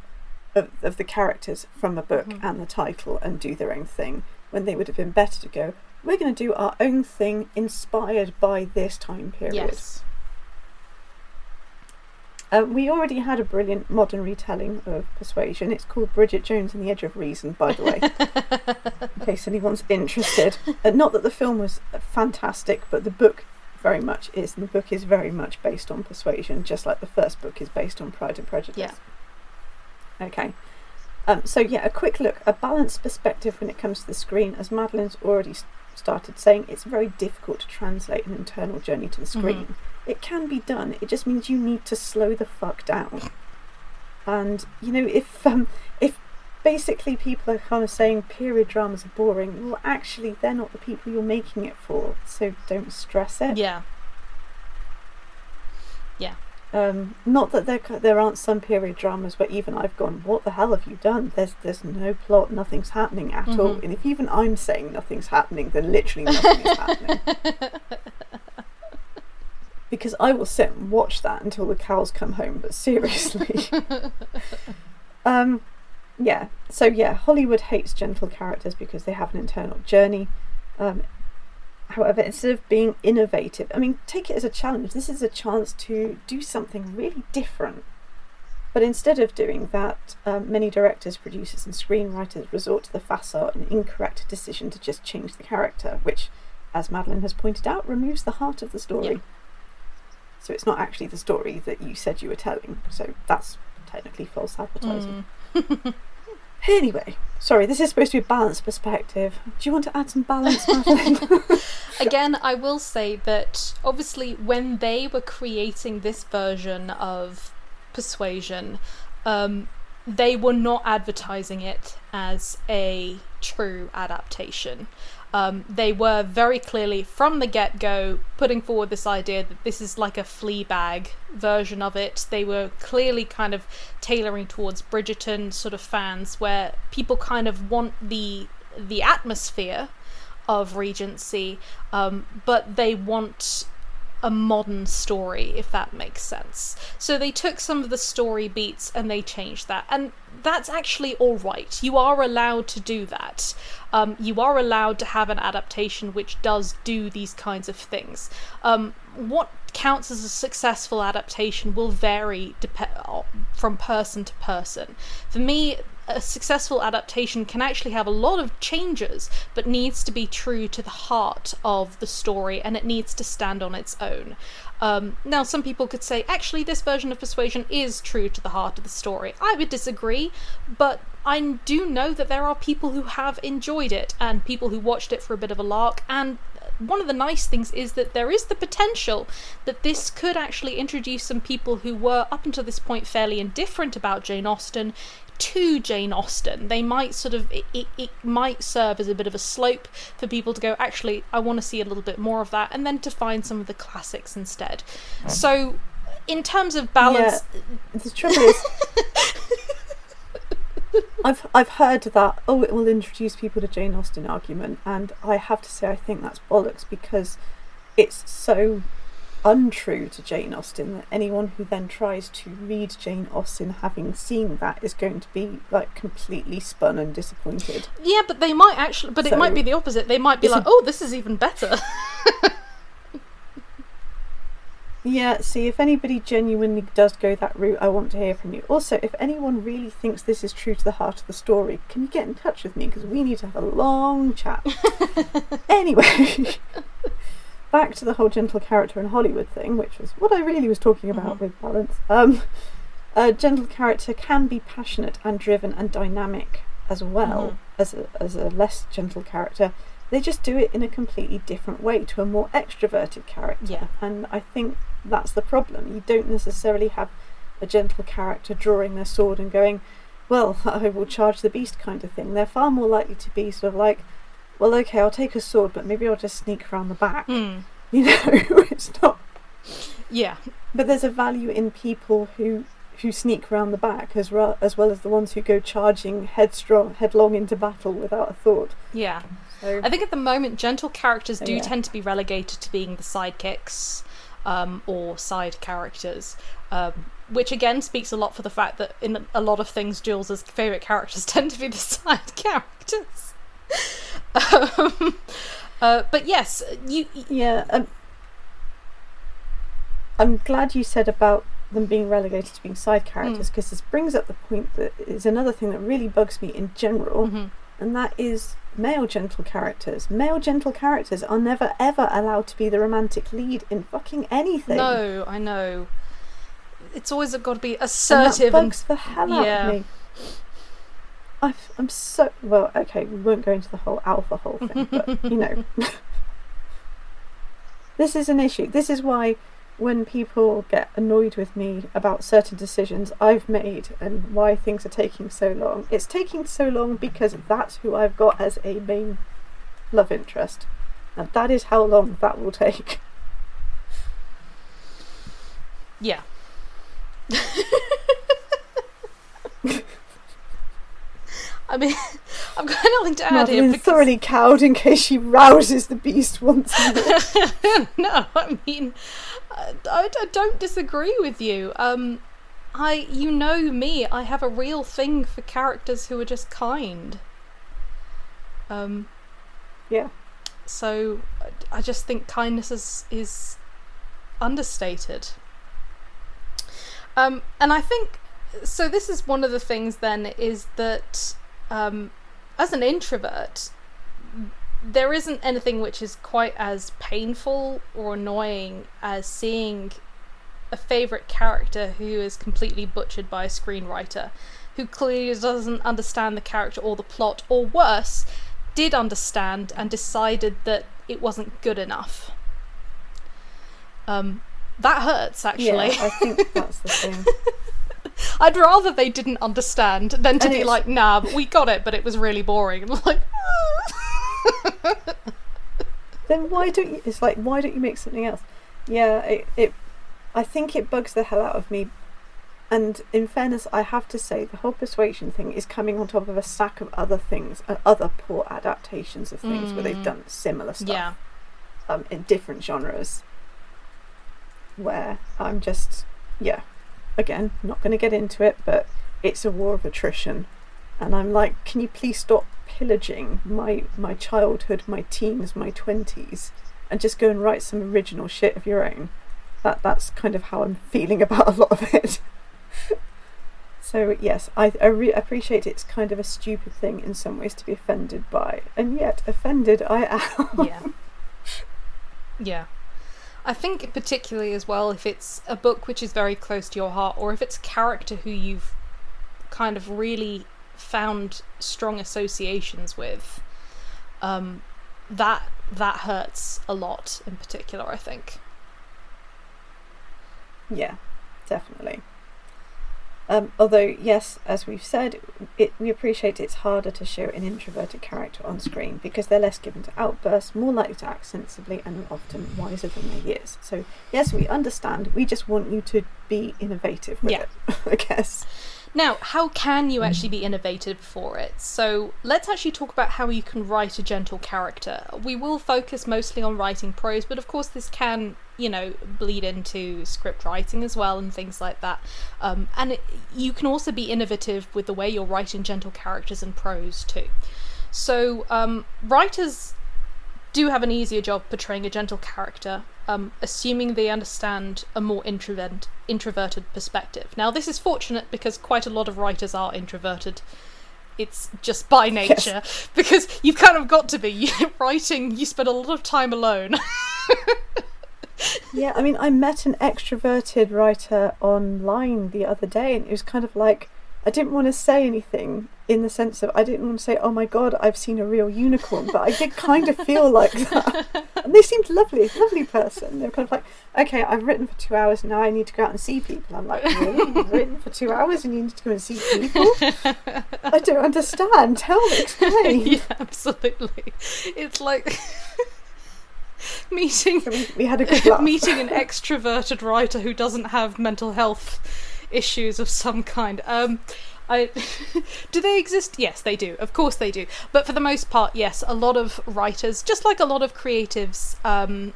of, of the characters from the book Mhm. and the title and do their own thing. When they would have been better to go, we're going to do our own thing inspired by this time period. Yes. Um, we already had a brilliant modern retelling of Persuasion. It's called Bridget Jones and the Edge of Reason, by the way, in case anyone's interested. Uh, not that the film was fantastic, but the book very much is. And the book is very much based on Persuasion, just like the first book is based on Pride and Prejudice. Yeah. Okay. Um, so, yeah, a quick look, a balanced perspective when it comes to the screen. As Madeline's already started saying, it's very difficult to translate an internal journey to the screen. It can be done, it just means you need to slow the fuck down. And, you know, if, um, if basically people are kind of saying period dramas are boring, well, actually, they're not the people you're making it for, so don't stress it. Yeah. Yeah. Um, not that there there aren't some period dramas where even I've gone, what the hell have you done? There's there's no plot, nothing's happening at all. Mhm. And if even I'm saying nothing's happening, then literally nothing is happening. Because I will sit and watch that until the cows come home. But seriously, um, yeah. So yeah, Hollywood hates gentle characters because they have an internal journey. Um, However, instead of being innovative, I mean, take it as a challenge. This is a chance to do something really different. But instead of doing that, um, many directors, producers, and screenwriters resort to the facile and incorrect decision to just change the character, which, as Madeline has pointed out, removes the heart of the story. Yeah. So it's not actually the story that you said you were telling. So that's technically false advertising. Mm. Anyway, sorry, this is supposed to be a balanced perspective. Do you want to add some balance? Again, I will say that obviously when they were creating this version of Persuasion, um, they were not advertising it as a true adaptation. Um, they were very clearly from the get go putting forward this idea that this is like a Fleabag version of it. They were clearly kind of tailoring towards Bridgerton sort of fans, where people kind of want the the atmosphere of Regency, um, but they want a modern story, if that makes sense. So they took some of the story beats and they changed that. And that's actually all right. You are allowed to do that. Um, you are allowed to have an adaptation which does do these kinds of things. Um, what counts as a successful adaptation will vary dep- from person to person. For me, a successful adaptation can actually have a lot of changes, but needs to be true to the heart of the story and it needs to stand on its own. Um, now, some people could say, actually, this version of Persuasion is true to the heart of the story. I would disagree, but I do know that there are people who have enjoyed it and people who watched it for a bit of a lark, and one of the nice things is that there is the potential that this could actually introduce some people who were up until this point fairly indifferent about Jane Austen to Jane Austen. They might sort of it, it, it might serve as a bit of a slope for people to go, actually, I want to see a little bit more of that, and then to find some of the classics instead. Mm. So in terms of balance Yeah, the trouble is, I've I've heard that oh it will introduce people to Jane Austen argument, and I have to say I think that's bollocks because it's so untrue to Jane Austen that anyone who then tries to read Jane Austen having seen that is going to be like completely spun and disappointed. Yeah, but they might actually, but it might be the opposite. They might be like, "Oh, this is even better." Yeah, see, if anybody genuinely does go that route, I want to hear from you. Also, if anyone really thinks this is true to the heart of the story, can you get in touch with me? Because we need to have a long chat. anyway, back to the whole gentle character in Hollywood thing, which was what I really was talking about Mhm. with balance. Um, a gentle character can be passionate and driven and dynamic as well Mhm. as, a, as a less gentle character. They just do it in a completely different way to a more extroverted character. Yeah. And I think that's the problem. You don't necessarily have a gentle character drawing their sword and going, well, I will charge the beast kind of thing. They're far more likely to be sort of like, well, okay, I'll take a sword, but maybe I'll just sneak around the back. Hmm. You know, it's not. Yeah, But there's a value in people who who sneak around the back as, ra- as well as the ones who go charging headstrong, headlong into battle without a thought. yeah. So I think at the moment, gentle characters do Yeah. tend to be relegated to being the sidekicks um, or side characters, um, which again speaks a lot for the fact that in a lot of things, Jules's favourite characters tend to be the side characters. um, uh, but yes, you. Yeah, um, I'm glad you said about them being relegated to being side characters because this brings up the point that is another thing that really bugs me in general, Mhm. and that is male gentle characters. Male gentle characters are never ever allowed to be the romantic lead in fucking anything. No, I know. It's always got to be and that assertive and bugs the hell out yeah. of me. I've, I'm so well. Okay, we won't go into the whole alpha hole thing, but you know, this is an issue. This is why when people get annoyed with me about certain decisions I've made and why things are taking so long, it's taking so long because that's who I've got as a main love interest, and that is how long that will take. Yeah. I mean, I've got nothing to add here because thoroughly cowed in case she rouses the beast once more. no, I mean, I, I don't disagree with you. Um, I, you know me, I have a real thing for characters who are just kind. Um, yeah. so I- I just think kindness is is understated. Um, and I think so. This is one of the things. Then is that um, as an introvert, there isn't anything which is quite as painful or annoying as seeing a favorite character who is completely butchered by a screenwriter who clearly doesn't understand the character or the plot, or worse, did understand and decided that it wasn't good enough. Um, that hurts actually. Yeah, I think that's the thing. I'd rather they didn't understand than to And be like, nah, but we got it, but it was really boring. And like, then why don't you? It's like why don't you make something else? Yeah, it, it. I think it bugs the hell out of me. And in fairness, I have to say the whole persuasion thing is coming on top of a stack of other things, uh, other poor adaptations of things where they've Mm. done similar stuff yeah, um, in different genres. Where I'm just, yeah, again, not going to get into it, but it's a war of attrition, and I'm like, can you please stop pillaging my my childhood, my teens, my twenties, and just go and write some original shit of your own? That that's kind of how I'm feeling about a lot of it. so yes, I I re- appreciate it's kind of a stupid thing in some ways to be offended by, and yet offended I am. yeah, yeah. I think particularly as well if it's a book which is very close to your heart, or if it's a character who you've kind of really found strong associations with, um, that that hurts a lot in particular, I think. Yeah, definitely. Um, although, yes, as we've said, it, we appreciate it's harder to show an introverted character on screen because they're less given to outbursts, more likely to act sensibly, and often wiser than their years. So, yes, we understand. We just want you to be innovative with Yeah. it, I guess. Now, how can you actually be innovative for it? So, let's actually talk about how you can write a gentle character. We will focus mostly on writing prose, but of course, this can, you know, bleed into script writing as well and things like that. Um, and it, you can also be innovative with the way you're writing gentle characters and prose too. So, um, writers do have an easier job portraying a gentle character, um, assuming they understand a more introvert, introverted perspective. Now, this is fortunate because quite a lot of writers are introverted. It's just by nature because you've kind of got to be writing. You spend a lot of time alone. Yeah, I mean, I met an extroverted writer online the other day, and it was kind of like I didn't want to say anything in the sense of I didn't want to say, "Oh my god, I've seen a real unicorn," but I did kind of feel like that. And they seemed lovely, lovely person. They were kind of like, "Okay, I've written for two hours now. I need to go out and see people." I'm like, "Really? You've written for two hours and you need to go and see people?" I don't understand. Tell me, explain. yeah, absolutely. It's like meeting So we, we had a good laugh. meeting an extroverted writer who doesn't have mental health issues of some kind. Um, I do they exist? Yes, they do. Of course they do. But for the most part, yes, a lot of writers, just like a lot of creatives, um,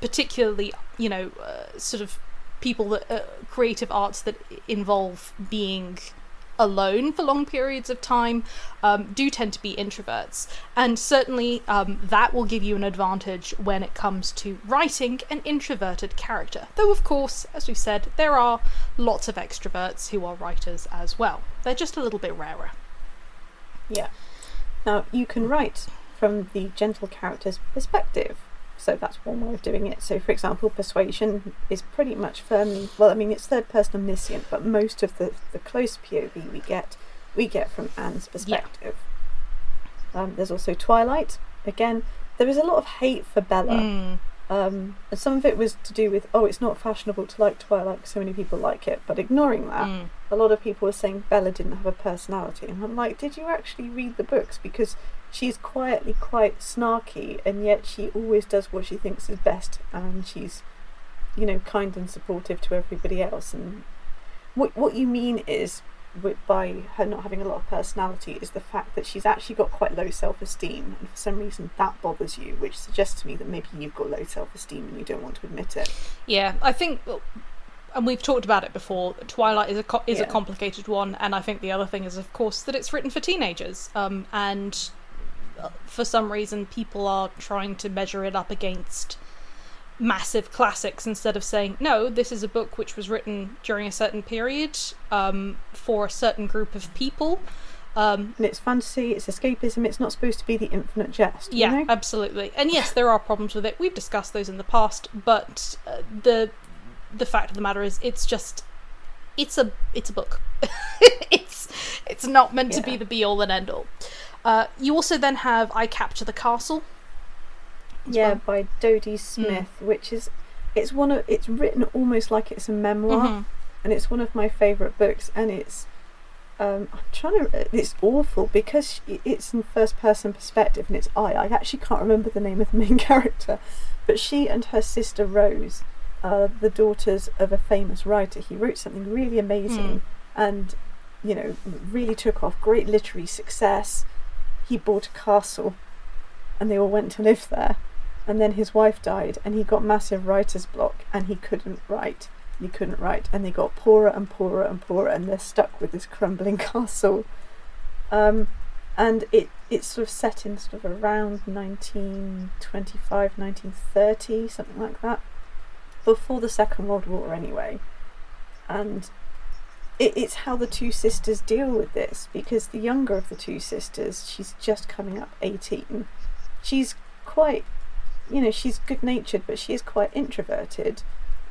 particularly you know, uh, sort of people that uh, creative arts that involve being alone for long periods of time um, do tend to be introverts and certainly um, that will give you an advantage when it comes to writing an introverted character though of course as we said there are lots of extroverts who are writers as well they're just a little bit rarer Yeah. Now you can write from the gentle character's perspective. So that's one way of doing it. So, for example, persuasion is pretty much firmly well. I mean, it's third person omniscient, but most of the the close POV we get we get from Anne's perspective. Um, there's also Twilight. Again, there is a lot of hate for Bella. Mm, Um, and some of it was to do with, oh, it's not fashionable to like Twilight because so many people like it. But ignoring that, mm. a lot of people were saying Bella didn't have a personality. And I'm like, did you actually read the books? Because she's quietly quite snarky, and yet she always does what she thinks is best. And she's, you know, kind and supportive to everybody else. And what, what you mean is, by her not having a lot of personality, is the fact that she's actually got quite low self esteem. And for some reason, that bothers you, which suggests to me that maybe you've got low self esteem and you don't want to admit it. Yeah, I think, and we've talked about it before. Twilight is a co- is a complicated one, and I think the other thing is, of course, that it's written for teenagers. Um, and for some reason, people are trying to measure it up against massive classics instead of saying, no, this is a book which was written during a certain period um, for a certain group of people. Um, And it's fantasy, it's escapism, it's not supposed to be the infinite jest. you yeah, know? absolutely. And yes, there are problems with it. We've discussed those in the past, but uh, the the fact of the matter is, it's just it's a it's a book. it's it's not meant to be the be all and end all. Uh, you also then have I Capture the Castle. yeah, well. by Dodie Smith, which is it's one of it's written almost like it's a memoir, Mhm. and it's one of my favourite books. And it's um, I'm trying to it's awful because it's in first person perspective, and it's I. I actually can't remember the name of the main character, but she and her sister Rose are the daughters of a famous writer. He wrote something really amazing, and you know really took off. Great literary success. He bought a castle, and they all went to live there. And then his wife died and he got massive writer's block and he couldn't write. He couldn't write and they got poorer and poorer and poorer and they're stuck with this crumbling castle. Um, and it it's sort of set in sort of around 1925 1930 something like that before the second world war anyway. And it, it's how the two sisters deal with this because the younger of the two sisters she's just coming up 18 she's quite you know she's good natured but she is quite introverted.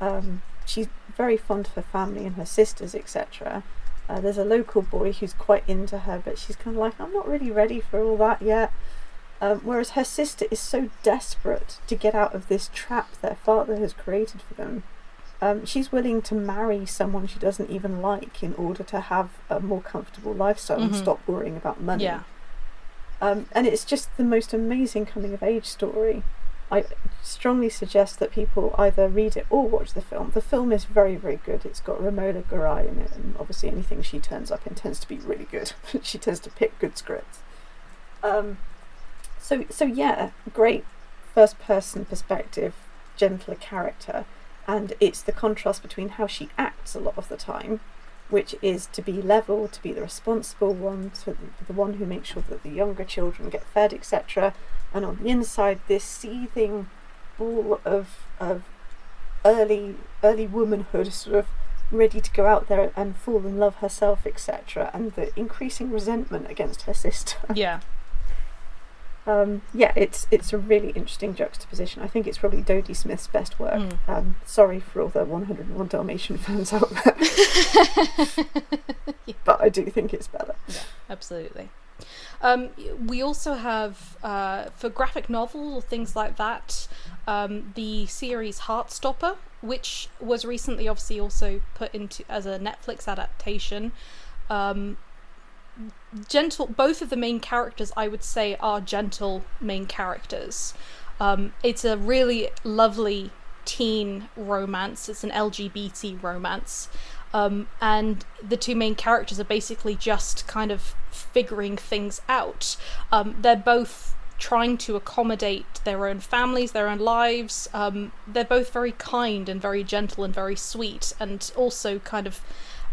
Um, she's very fond of her family and her sisters etc uh, there's a local boy who's quite into her but she's kind of like i'm not really ready for all that yet. Um, whereas her sister is so desperate to get out of this trap their father has created for them. Um, she's willing to marry someone she doesn't even like in order to have a more comfortable lifestyle and Mhm. stop worrying about money. Yeah. Um, and it's just the most amazing coming of age story. I strongly suggest that people either read it or watch the film. The film is very, very good. It's got Romola Garai in it, and obviously anything she turns up in tends to be really good. she tends to pick good scripts. Um, so, so yeah, great first-person perspective, gentler character, and it's the contrast between how she acts a lot of the time, which is to be level, to be the responsible one, to the, one who makes sure that the younger children get fed, etc. And on the inside, this seething ball of of early early womanhood, sort of ready to go out there and fall in love herself, etc. And the increasing resentment against her sister. Yeah. Um, yeah, it's it's a really interesting juxtaposition. I think it's probably Dodie Smith's best work. Mm. Um, sorry for all the 101 Dalmatian fans out there, but I do think it's better. Yeah, Absolutely. Um, we also have uh, for graphic novel or things like that um, the series Heartstopper, which was recently obviously also put into as a Netflix adaptation. Um, gentle, both of the main characters, I would say, are gentle main characters. Um, it's a really lovely teen romance. It's an LGBT romance. Um, and the two main characters are basically just kind of figuring things out. Um, they're both trying to accommodate their own families, their own lives. Um, they're both very kind and very gentle and very sweet, and also kind of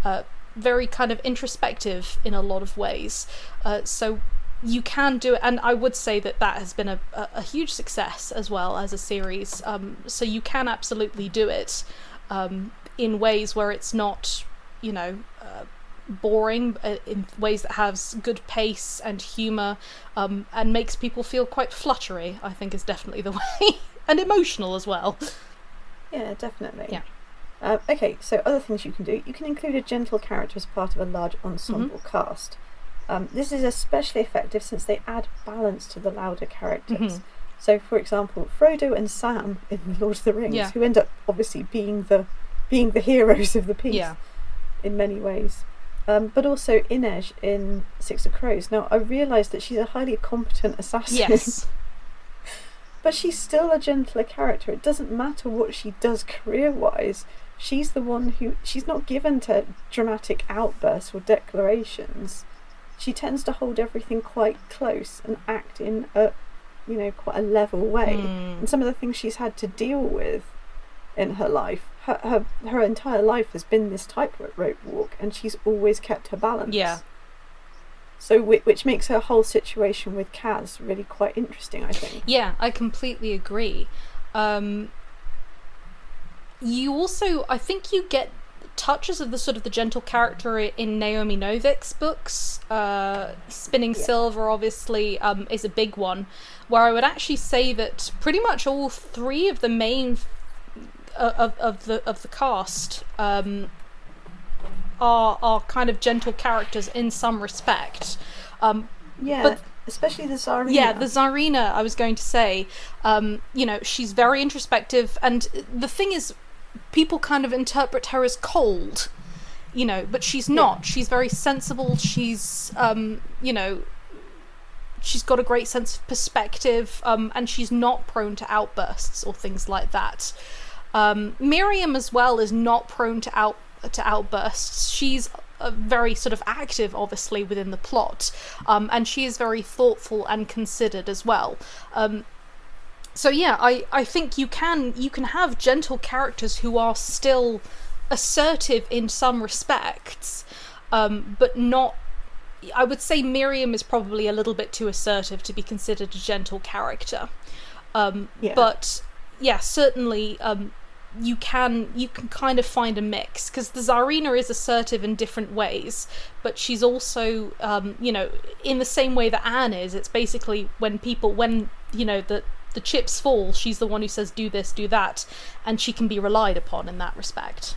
uh, very kind of introspective in a lot of ways. Uh, so you can do it, and I would say that that has been a, a, huge success as well as a series. Um, so you can absolutely do it um, in ways where it's not, you know, uh, boring, uh, in ways that has good pace and humour, um, and makes people feel quite fluttery. I think is definitely the way, and emotional as well. Yeah, definitely. Yeah. Uh, okay, so other things you can do. You can include a gentle character as part of a large ensemble cast. Um, this is especially effective since they add balance to the louder characters. Mhm. So, for example, Frodo and Sam in Lord of the Rings, Yeah. who end up obviously being the being the heroes of the piece Yeah. in many ways. Um, but also Inej in Six of Crows. Now, I realise that she's a highly competent assassin. Yes. But she's still a gentler character. It doesn't matter what she does career wise. She's the one who. She's not given to dramatic outbursts or declarations. She tends to hold everything quite close and act in a, you know, quite a level way. Mm. And some of the things she's had to deal with in her life, her, her, her entire life has been this tightrope walk, and she's always kept her balance. Yeah. So, which makes her whole situation with Kaz really quite interesting, I think. Yeah, I completely agree. Um, you also, I think, you get touches of the sort of the gentle character in Naomi Novik's books. Uh, Spinning Yeah. Silver, obviously, um, is a big one. Where I would actually say that pretty much all three of the main uh, of of the of the cast um, are are kind of gentle characters in some respect. Um, Yeah, But- especially the Tsarina. yeah, the Tsarina, I was going to say, um, you know, she's very introspective, and the thing is, people kind of interpret her as cold, you know, but she's not. She's very sensible. She's, um, you know, she's got a great sense of perspective, um, and she's not prone to outbursts or things like that. Um, Miriam as well is not prone to out to outbursts. She's uh, very sort of active, obviously, within the plot, um, and she is very thoughtful and considered as well. Um, so yeah, I, I think you can you can have gentle characters who are still assertive in some respects, um, but not. I would say Miriam is probably a little bit too assertive to be considered a gentle character. Um, Yeah. But yeah, certainly um, you can you can kind of find a mix because the Tsarina is assertive in different ways, but she's also um, you know in the same way that Anne is. It's basically when people when you know the the chips fall, she's the one who says do this, do that, and she can be relied upon in that respect.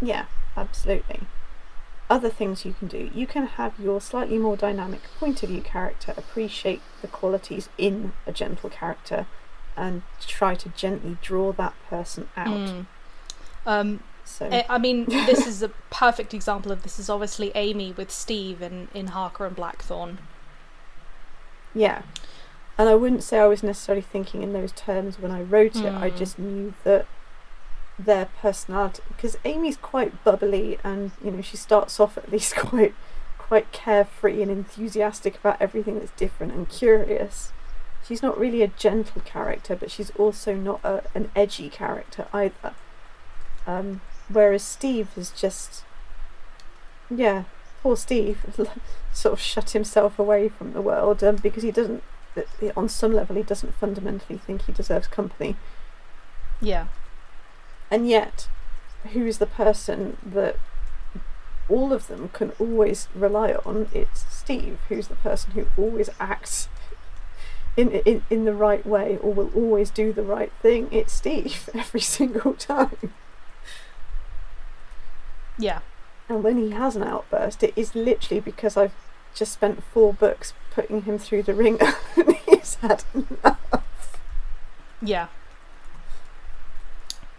Yeah, absolutely. other things you can do. You can have your slightly more dynamic point of view character appreciate the qualities in a gentle character and try to gently draw that person out. Mm. Um, So I mean, this is a perfect example of this. Is obviously Amy with Steve in in Harker and Blackthorn. yeah. And I wouldn't say I was necessarily thinking in those terms when I wrote it. I Mm. just knew that their personality because Amy's quite bubbly and you know she starts off at least quite quite carefree and enthusiastic about everything that's different and curious. She's not really a gentle character, but she's also not a, an edgy character either. Um, whereas Steve is just, yeah, poor Steve, sort of shut himself away from the world um, because he doesn't, on some level, he doesn't fundamentally think he deserves company. Yeah. And yet, who's the person that all of them can always rely on? It's Steve, who's the person who always acts in, in, in the right way or will always do the right thing. It's Steve every single time. Yeah. And when he has an outburst, it is literally because I've just spent four books putting him through the wringer he's had enough. Yeah.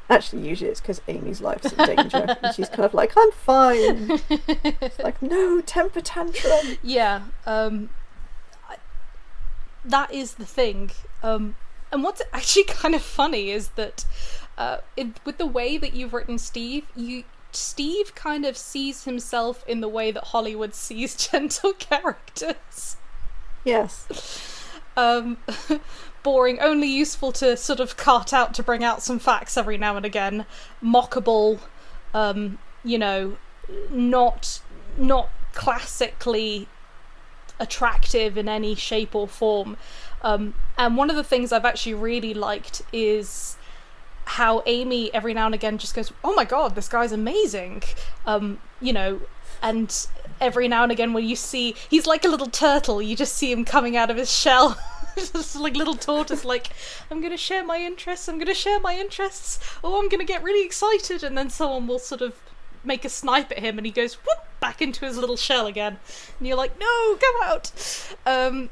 Actually, usually it's because Amy's life's in danger and she's kind of like, I'm fine. It's like, no, temper tantrum. Yeah. Um, I, that is the thing. Um, and what's actually kind of funny is that uh, it, with the way that you've written Steve, you Steve kind of sees himself in the way that Hollywood sees gentle characters. Yes. Um, boring, only useful to sort of cart out to bring out some facts every now and again. Mockable, um, you know, not not classically attractive in any shape or form. Um, and one of the things I've actually really liked is how Amy every now and again just goes, "Oh my god, this guy's amazing," um, you know, and every now and again when you see he's like a little turtle, you just see him coming out of his shell. just like little tortoise, like I'm gonna share my interests. I'm gonna share my interests. Oh, I'm gonna get really excited, and then someone will sort of make a snipe at him, and he goes whoop back into his little shell again, and you're like, no, come out. Um,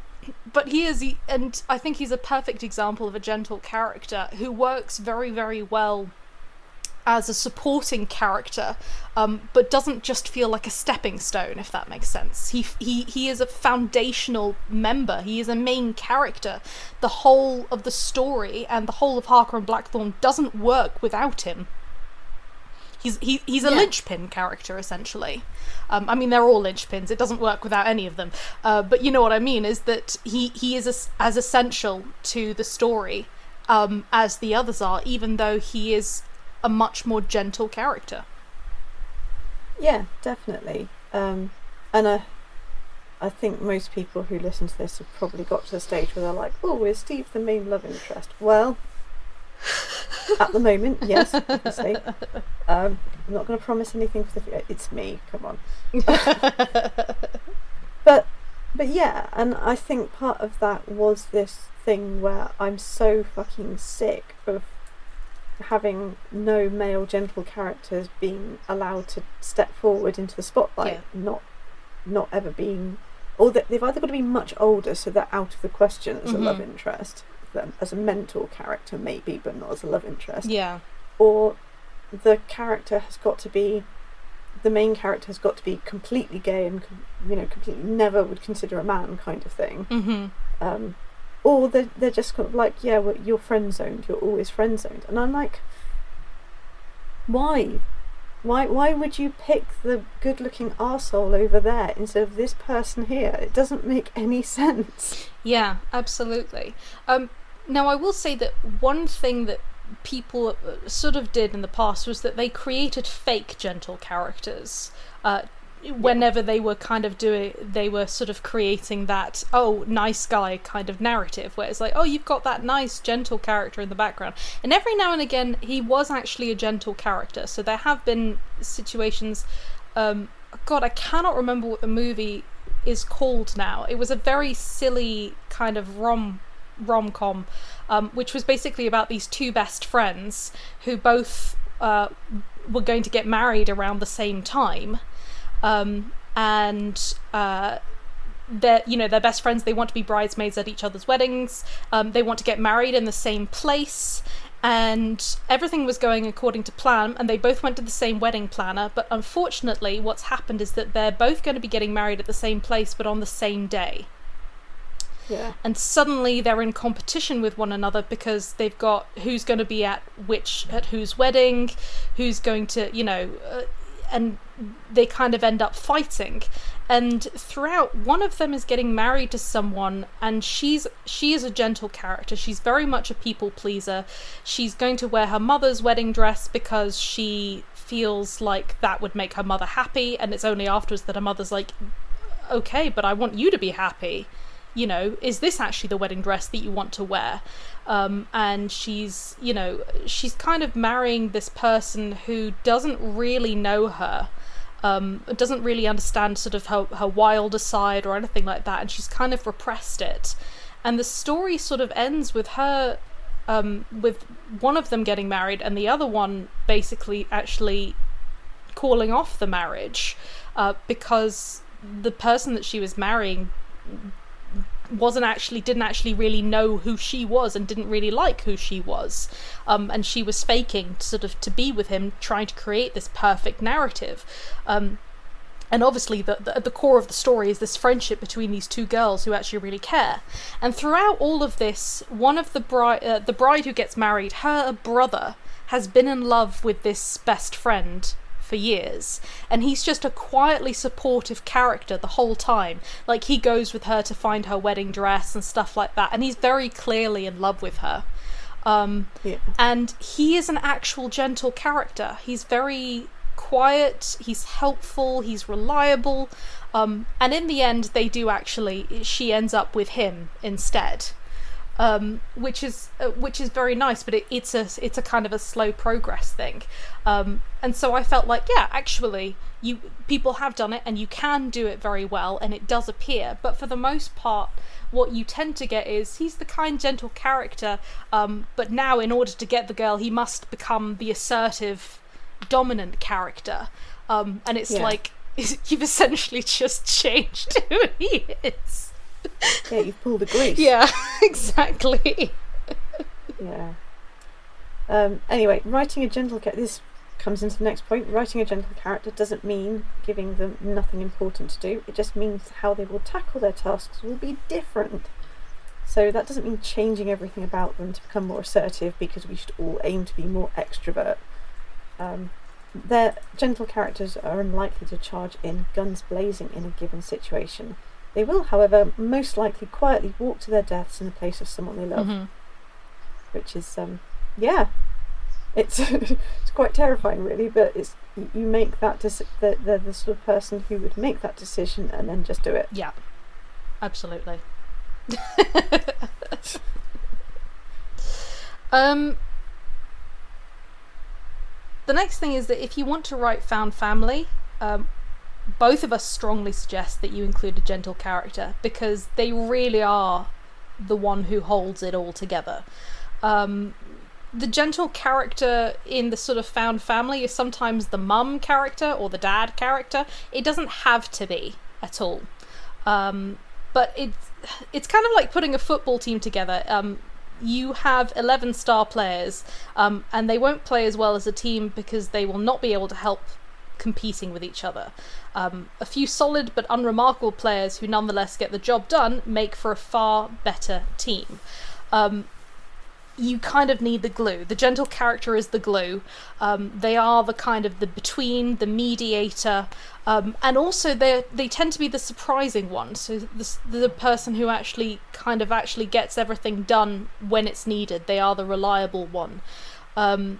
but he is, and I think he's a perfect example of a gentle character who works very, very well as a supporting character, um, but doesn't just feel like a stepping stone, if that makes sense. He he he is a foundational member. He is a main character. The whole of the story and the whole of Harker and Blackthorn doesn't work without him. He's he, he's a Yeah. linchpin character essentially. Um, I mean, they're all linchpins. It doesn't work without any of them. Uh, but you know what I mean is that he he is as, as essential to the story um, as the others are, even though he is a much more gentle character. Yeah, definitely. Um, and I, I think most people who listen to this have probably got to the stage where they're like, "Oh, is Steve the main love interest?" Well, at the moment, yes, obviously. Um, I'm not going to promise anything for the future. It's me. Come on. but, but yeah, and I think part of that was this thing where I'm so fucking sick of having no male gentle characters being allowed to step forward into the spotlight, not not ever being, or that they've either got to be much older, so they're out of the question as a love interest, them as a mentor character maybe, but not as a love interest, Yeah. or the character has got to be. The main character has got to be completely gay and, you know, completely never would consider a man, kind of thing Mm-hmm. um, or they're, they're just kind of like, yeah, well, you're friend zoned, you're always friend zoned. And I'm like, why? Why, why would you pick the good looking arsehole over there instead of this person here? It doesn't make any sense. Yeah, absolutely. Um, now, I will say that one thing that people uh, sort of did in the past was that they created fake gentle characters. Uh, whenever they were kind of doing, they were sort of creating that oh nice guy kind of narrative, where it's like oh you've got that nice gentle character in the background, and every now and again he was actually a gentle character. So there have been situations. Um, God, I cannot remember what the movie is called now. It was a very silly kind of rom rom com, um, which was basically about these two best friends who both uh, were going to get married around the same time. Um, and uh, they're you know they're best friends. They want to be bridesmaids at each other's weddings. Um, they want to get married in the same place. And everything was going according to plan, and they both went to the same wedding planner. But unfortunately, what's happened is that they're both going to be getting married at the same place, but on the same day Yeah. and suddenly they're in competition with one another because they've got who's going to be at which at whose wedding who's going to you know uh, and they kind of end up fighting. And throughout one of them is getting married to someone and she's she is a gentle character. She's very much a people pleaser. She's going to wear her mother's wedding dress because she feels like that would make her mother happy and it's only afterwards that her mother's like okay but i want you to be happy. You know, is this actually the wedding dress that you want to wear? Um, and she's, you know, she's kind of marrying this person who doesn't really know her, um, doesn't really understand sort of her, her wilder side or anything like that, and she's kind of repressed it. And the story sort of ends with her, um, with one of them getting married and the other one basically actually calling off the marriage uh, because the person that she was marrying wasn't actually didn't actually really know who she was and didn't really like who she was. Um, and she was faking sort of to be with him trying to create this perfect narrative. Um, and obviously the, the, at the core of the story is this friendship between these two girls who actually really care. And throughout all of this one of the bride uh, the bride who gets married her brother has been in love with this best friend for years. And he's just a quietly supportive character the whole time. Like he goes with her to find her wedding dress and stuff like that. And he's very clearly in love with her. Um, Yeah. and he is an actual gentle character. He's very quiet. He's helpful. He's reliable. Um, and in the end they do actually she ends up with him instead um, which is uh, which is very nice but it, it's a it's a kind of a slow progress thing. Um, and so I felt like yeah actually you people have done it and you can do it very well and it does appear. But for the most part what you tend to get is he's the kind gentle character um, but now in order to get the girl he must become the assertive dominant character. Um, and it's Yeah. like you've essentially just changed who he is Yeah, you've pulled a grease. yeah exactly Yeah. Um, anyway, writing a gentle character. This comes into the next point. Writing a gentle character doesn't mean giving them nothing important to do. It just means how they will tackle their tasks will be different. So that doesn't mean changing everything about them to become more assertive because we should all aim to be more extrovert. Um, their gentle characters are unlikely to charge in guns blazing in a given situation. They will, however, most likely quietly walk to their deaths in the place of someone they love Mhm. which is um yeah it's it's quite terrifying really but it's you make that deci- the, they're the sort of person who would make that decision and then just do it Yeah, absolutely. um, the next thing is that if you want to write found family, um, both of us strongly suggest that you include a gentle character because they really are the one who holds it all together. Um, the gentle character in the sort of found family is sometimes the mum character or the dad character. It doesn't have to be at all. Um, but it's it's kind of like putting a football team together. Um, you have 11 star players, um, and they won't play as well as a team because they will not be able to help competing with each other. Um, a few solid but unremarkable players who nonetheless get the job done make for a far better team. Um, you kind of need the glue. The gentle character is the glue. Um, they are the kind of the between, the mediator, um, and also they they tend to be the surprising one. So the the person who actually kind of actually gets everything done when it's needed. They are the reliable one. Um,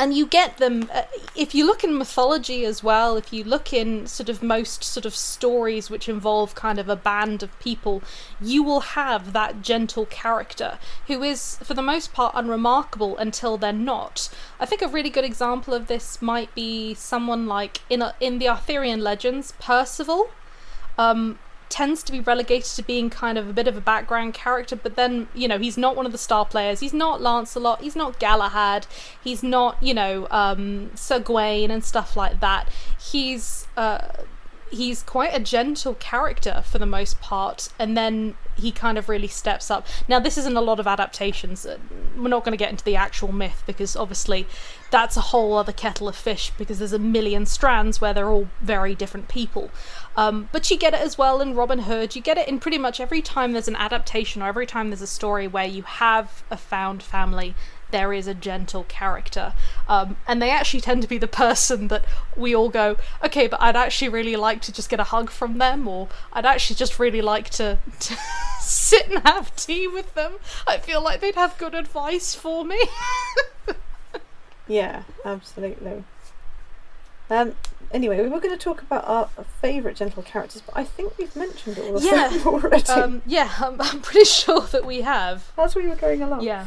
and you get them uh, if you look in mythology as well if you look in sort of most sort of stories which involve kind of a band of people you will have that gentle character who is for the most part unremarkable until they're not. I think a really good example of this might be someone like in a, in the arthurian legends percival. Um tends to be relegated to being kind of a bit of a background character, but then, you know, he's not one of the star players. He's not Lancelot, he's not Galahad, he's not, you know, um, Sir Gawain and stuff like that. He's uh, he's quite a gentle character for the most part, and then he kind of really steps up. Now, this isn't a lot of adaptations. Uh, we're not going to get into the actual myth because obviously that's a whole other kettle of fish because there's a million strands where they're all very different people. Um, but you get it as well in Robin Hood. You get it in pretty much every time there's an adaptation or every time there's a story where you have a found family there is a gentle character. Um, and they actually tend to be the person that we all go, okay, but I'd actually really like to just get a hug from them, or I'd actually just really like to, to sit and have tea with them. I feel like they'd have good advice for me. yeah, absolutely. Um, anyway, we were going to talk about our favourite gentle characters, but I think we've mentioned all of yeah. them already. Um, yeah, I'm, I'm pretty sure that we have. As we were going along. Yeah.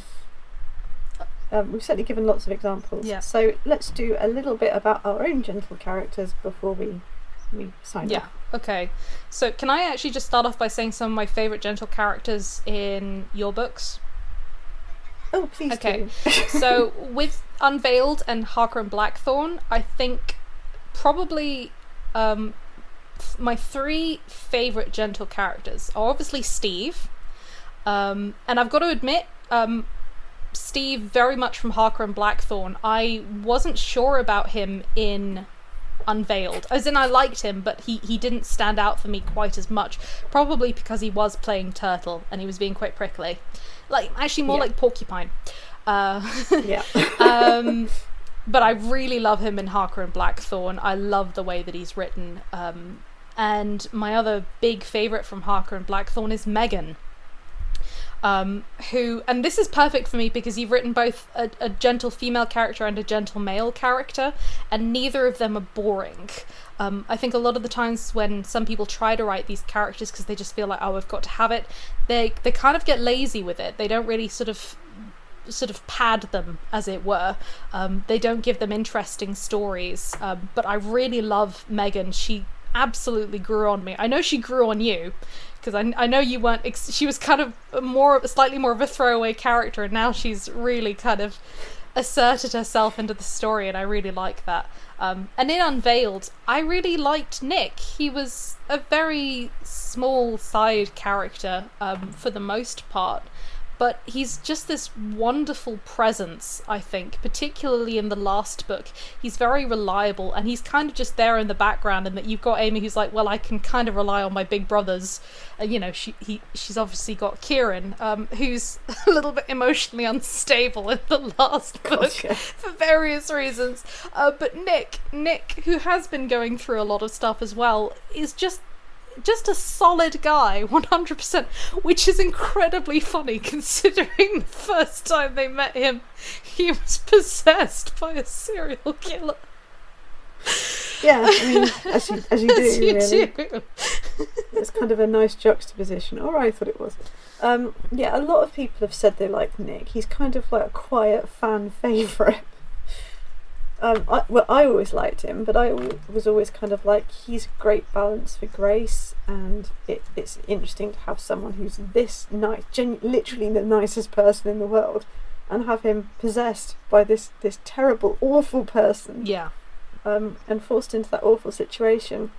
Um, we've certainly given lots of examples. Yeah. So let's do a little bit about our own gentle characters before we we sign off. Yeah. off. Okay. So can I actually just start off by saying some of my favourite gentle characters in your books? Oh, please Okay. so with Unveiled and Harker and Blackthorn, I think probably um, my three favorite gentle characters are obviously Steve, um, and I've got to admit, um, Steve very much from Harker and Blackthorn. I wasn't sure about him in Unveiled, as in I liked him, but he he didn't stand out for me quite as much. Probably because he was playing Turtle and he was being quite prickly, like actually more Yeah. like Porcupine. Uh, yeah. um, but I really love him in Harker and Blackthorn. I love the way that he's written. Um, and my other big favorite from Harker and Blackthorn is Megan. Um, who, and this is perfect for me because you've written both a, a gentle female character and a gentle male character, and neither of them are boring. Um, I think a lot of the times when some people try to write these characters because they just feel like, oh, I've got to have it, they they kind of get lazy with it. They don't really sort of sort of pad them, as it were. Um, they don't give them interesting stories. Um, but I really love Megan. She absolutely grew on me. I know she grew on you because I, I know you weren't. Ex- she was kind of more, slightly more of a throwaway character, and now she's really kind of asserted herself into the story, and I really like that. Um, and in Unveiled, I really liked Nick. He was a very small side character um, for the most part, but he's just this wonderful presence, I think, particularly in the last book. He's very reliable and he's kind of just there in the background, and that you've got Amy who's like, Well, I can kind of rely on my big brothers. And, you know, she he she's obviously got Kieran, um, who's a little bit emotionally unstable in the last book Gotcha. for various reasons. Uh, but Nick, Nick, who has been going through a lot of stuff as well, is just just a solid guy, 100%, which is incredibly funny considering the first time they met him, he was possessed by a serial killer. Yeah, I mean, as you, as you do, As you really. do. It's kind of a nice juxtaposition, or I thought it was. Um, yeah, a lot of people have said they like Nick. He's kind of like a quiet fan favourite. Um, I, well, I always liked him, but I was always kind of like he's a great balance for Grace, and it, it's interesting to have someone who's this nice, gen- literally the nicest person in the world, and have him possessed by this this terrible, awful person Yeah. um, and forced into that awful situation,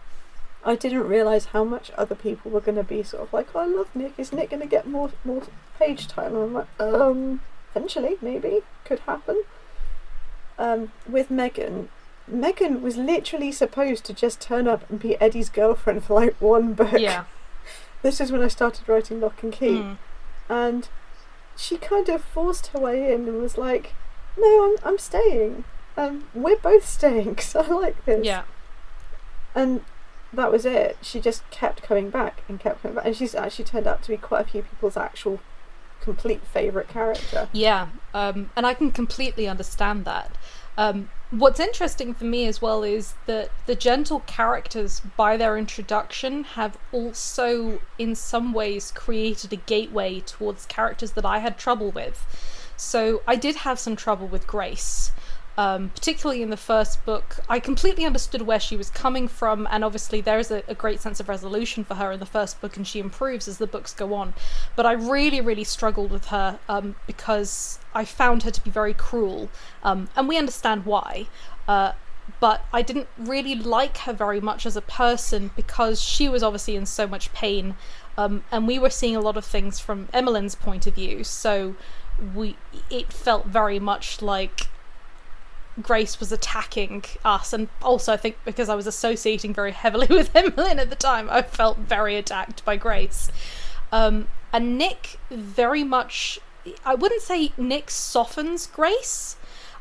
I didn't realise how much other people were going to be sort of like, oh, I love Nick. Is Nick going to get more more page time? And I'm like, um, eventually, maybe could happen. Um, with Megan, Megan was literally supposed to just turn up and be Eddie's girlfriend for like one book. Yeah. This is when I started writing Lock and Key, Mm. and she kind of forced her way in and was like, "No, I'm I'm staying. Um, we're both staying because I like this." Yeah. And that was it. She just kept coming back and kept coming back, and she's actually turned out to be quite a few people's actual complete favourite character. Yeah, um, and I can completely understand that. Um, what's interesting for me as well is that the gentle characters, by their introduction, have also, in some ways, created a gateway towards characters that I had trouble with. So I did have some trouble with Grace. Um, particularly in the first book, I completely understood where she was coming from, and obviously there is a, a, great sense of resolution for her in the first book, and she improves as the books go on. But I really, really struggled with her um, because I found her to be very cruel, um, and we understand why. Uh, but I didn't really like her very much as a person because she was obviously in so much pain, um, and we were seeing a lot of things from Emmeline's point of view. So we, it felt very much like Grace was attacking us, and also I think because I was associating very heavily with Emmeline at the time, I felt very attacked by Grace. Um, and Nick very much, I wouldn't say Nick softens Grace,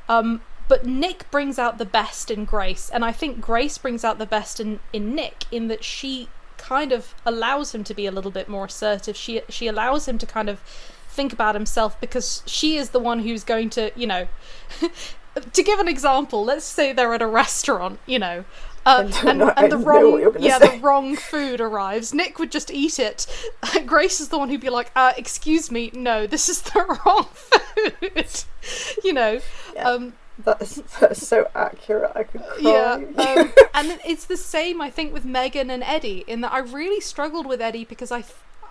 um, but Nick brings out the best in Grace, and I think Grace brings out the best in, in Nick in that she kind of allows him to be a little bit more assertive. She she allows him to kind of think about himself because she is the one who's going to, you know, to give an example, let's say they're at a restaurant, you know, uh, and, and the wrong yeah say. the wrong food arrives. Nick would just eat it. Grace is the one who'd be like, uh, "Excuse me, no, this is the wrong food." you know, yeah, um, that's, that's so accurate. I could cry. Yeah, um, and it's the same I think with Megan and Eddie. In that I really struggled with Eddie because I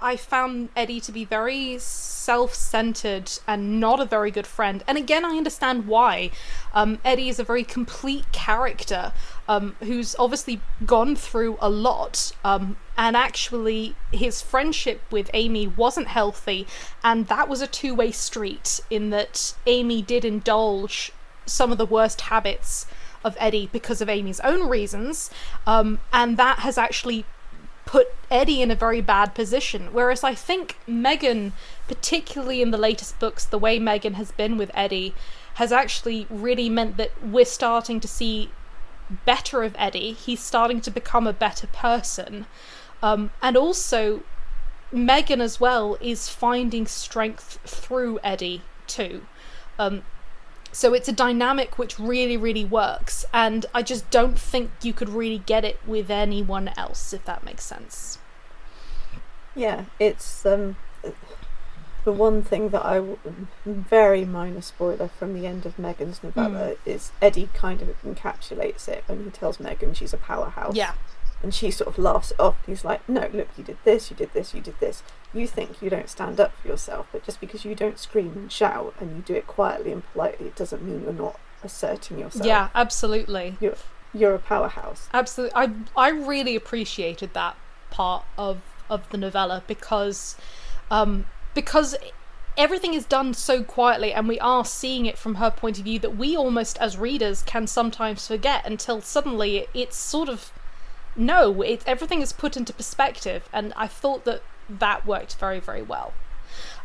I found Eddie to be very self centered and not a very good friend. And again, I understand why. Um, Eddie is a very complete character um, who's obviously gone through a lot. Um, and actually, his friendship with Amy wasn't healthy. And that was a two way street in that Amy did indulge some of the worst habits of Eddie because of Amy's own reasons. Um, and that has actually put Eddie in a very bad position. Whereas I think Megan, particularly in the latest books, the way Megan has been with Eddie has actually really meant that we're starting to see better of Eddie. He's starting to become a better person. Um, and also, Megan as well is finding strength through Eddie too. Um, so it's a dynamic which really, really works, and I just don't think you could really get it with anyone else, if that makes sense. Yeah, it's um, the one thing that I very minor spoiler from the end of Megan's novella mm. is Eddie kind of encapsulates it when he tells Megan she's a powerhouse. Yeah. And she sort of laughs it off. He's like, "No, look, you did this, you did this, you did this. You think you don't stand up for yourself, but just because you don't scream and shout and you do it quietly and politely, it doesn't mean you're not asserting yourself. Yeah, absolutely. You're you're a powerhouse. Absolutely. I I really appreciated that part of of the novella because um because everything is done so quietly and we are seeing it from her point of view that we almost as readers can sometimes forget until suddenly it's sort of no, it, everything is put into perspective, and I thought that that worked very, very well.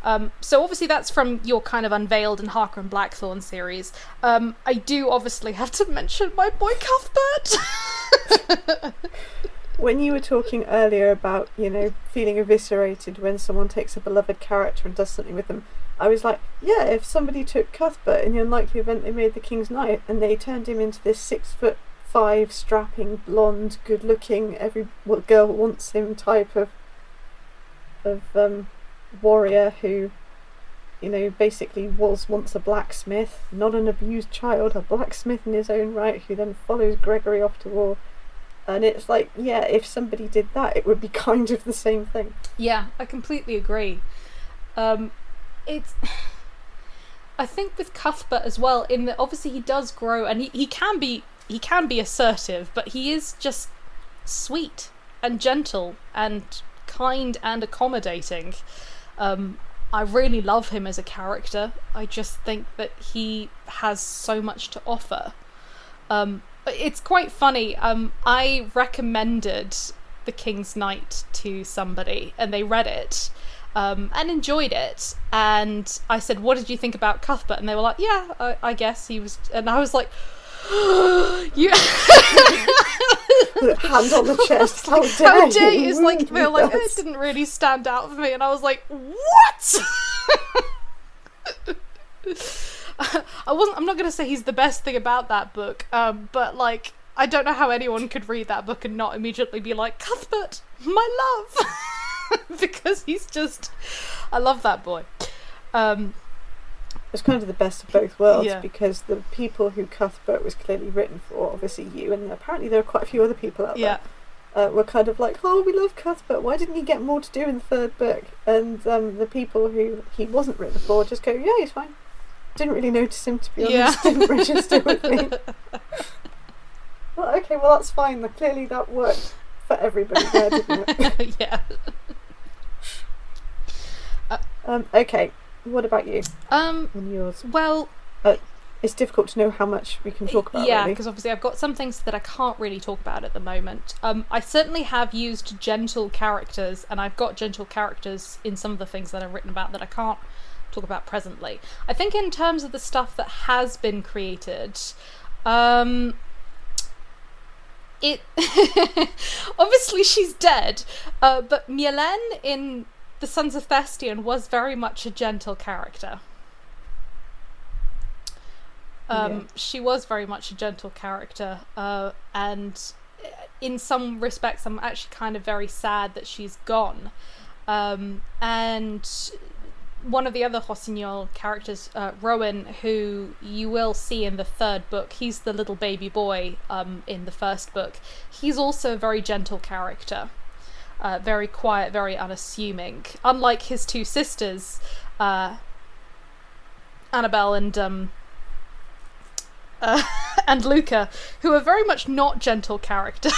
Um, so obviously that's from your kind of unveiled and Harker and Blackthorn series. Um, I do obviously have to mention my boy Cuthbert. when you were talking earlier about you know feeling eviscerated when someone takes a beloved character and does something with them, I was like, yeah, if somebody took Cuthbert in the unlikely event they made the King's Knight and they turned him into this six foot five strapping blonde good looking every girl wants him type of of um, warrior who you know basically was once a blacksmith not an abused child a blacksmith in his own right who then follows gregory off to war. And it's like yeah if somebody did that it would be kind of the same thing. Yeah i completely agree. Um, it's i think with cuthbert as well in that obviously he does grow and he, he can be he can be assertive, but he is just sweet and gentle and kind and accommodating. Um, I really love him as a character. I just think that he has so much to offer. Um, it's quite funny. Um, I recommended The King's Knight to somebody, and they read it. Um, and enjoyed it. And I said, "What did you think about Cuthbert?" And they were like, "Yeah, I, I guess he was." And I was like, you hands on the chest. How dare, How dare you? It's like they're like it didn't really stand out for me, and I was like, what? I wasn't. I'm not going to say he's the best thing about that book, um, but like I don't know how anyone could read that book and not immediately be like Cuthbert, my love, because he's just. I love that boy. Um, it's kind of the best of both worlds Yeah. because the people who Cuthbert was clearly written for, obviously you, and apparently there are quite a few other people out Yeah. there, uh, were kind of like, oh, we love Cuthbert. Why didn't he get more to do in the third book? And um, the people who he wasn't written for just go, yeah, he's fine. Didn't really notice him to be Yeah. honest. Didn't register with me. Well, okay, well that's fine. Clearly that worked for everybody there, didn't it? yeah. Um, okay, what about you Um. and yours? Well, It's difficult to know how much we can talk about. yeah, really. because obviously I've got some things that I can't really talk about at the moment. Um, I certainly have used gentle characters, and I've got gentle characters in some of the things that I've written about that I can't talk about presently. I think in terms of the stuff that has been created, um, it obviously she's dead, uh, but Mielen in the Sons of Thestian was very much a gentle character. Um, Yeah. She was very much a gentle character, uh, and in some respects, I'm actually kind of very sad that she's gone. Um, and one of the other Rossignol characters, uh, Rowan, who you will see in the third book, he's the little baby boy um, in the first book. He's also a very gentle character, uh, very quiet, very unassuming. Unlike his two sisters, uh, Annabelle and um, uh, and Luca, who are very much not gentle characters.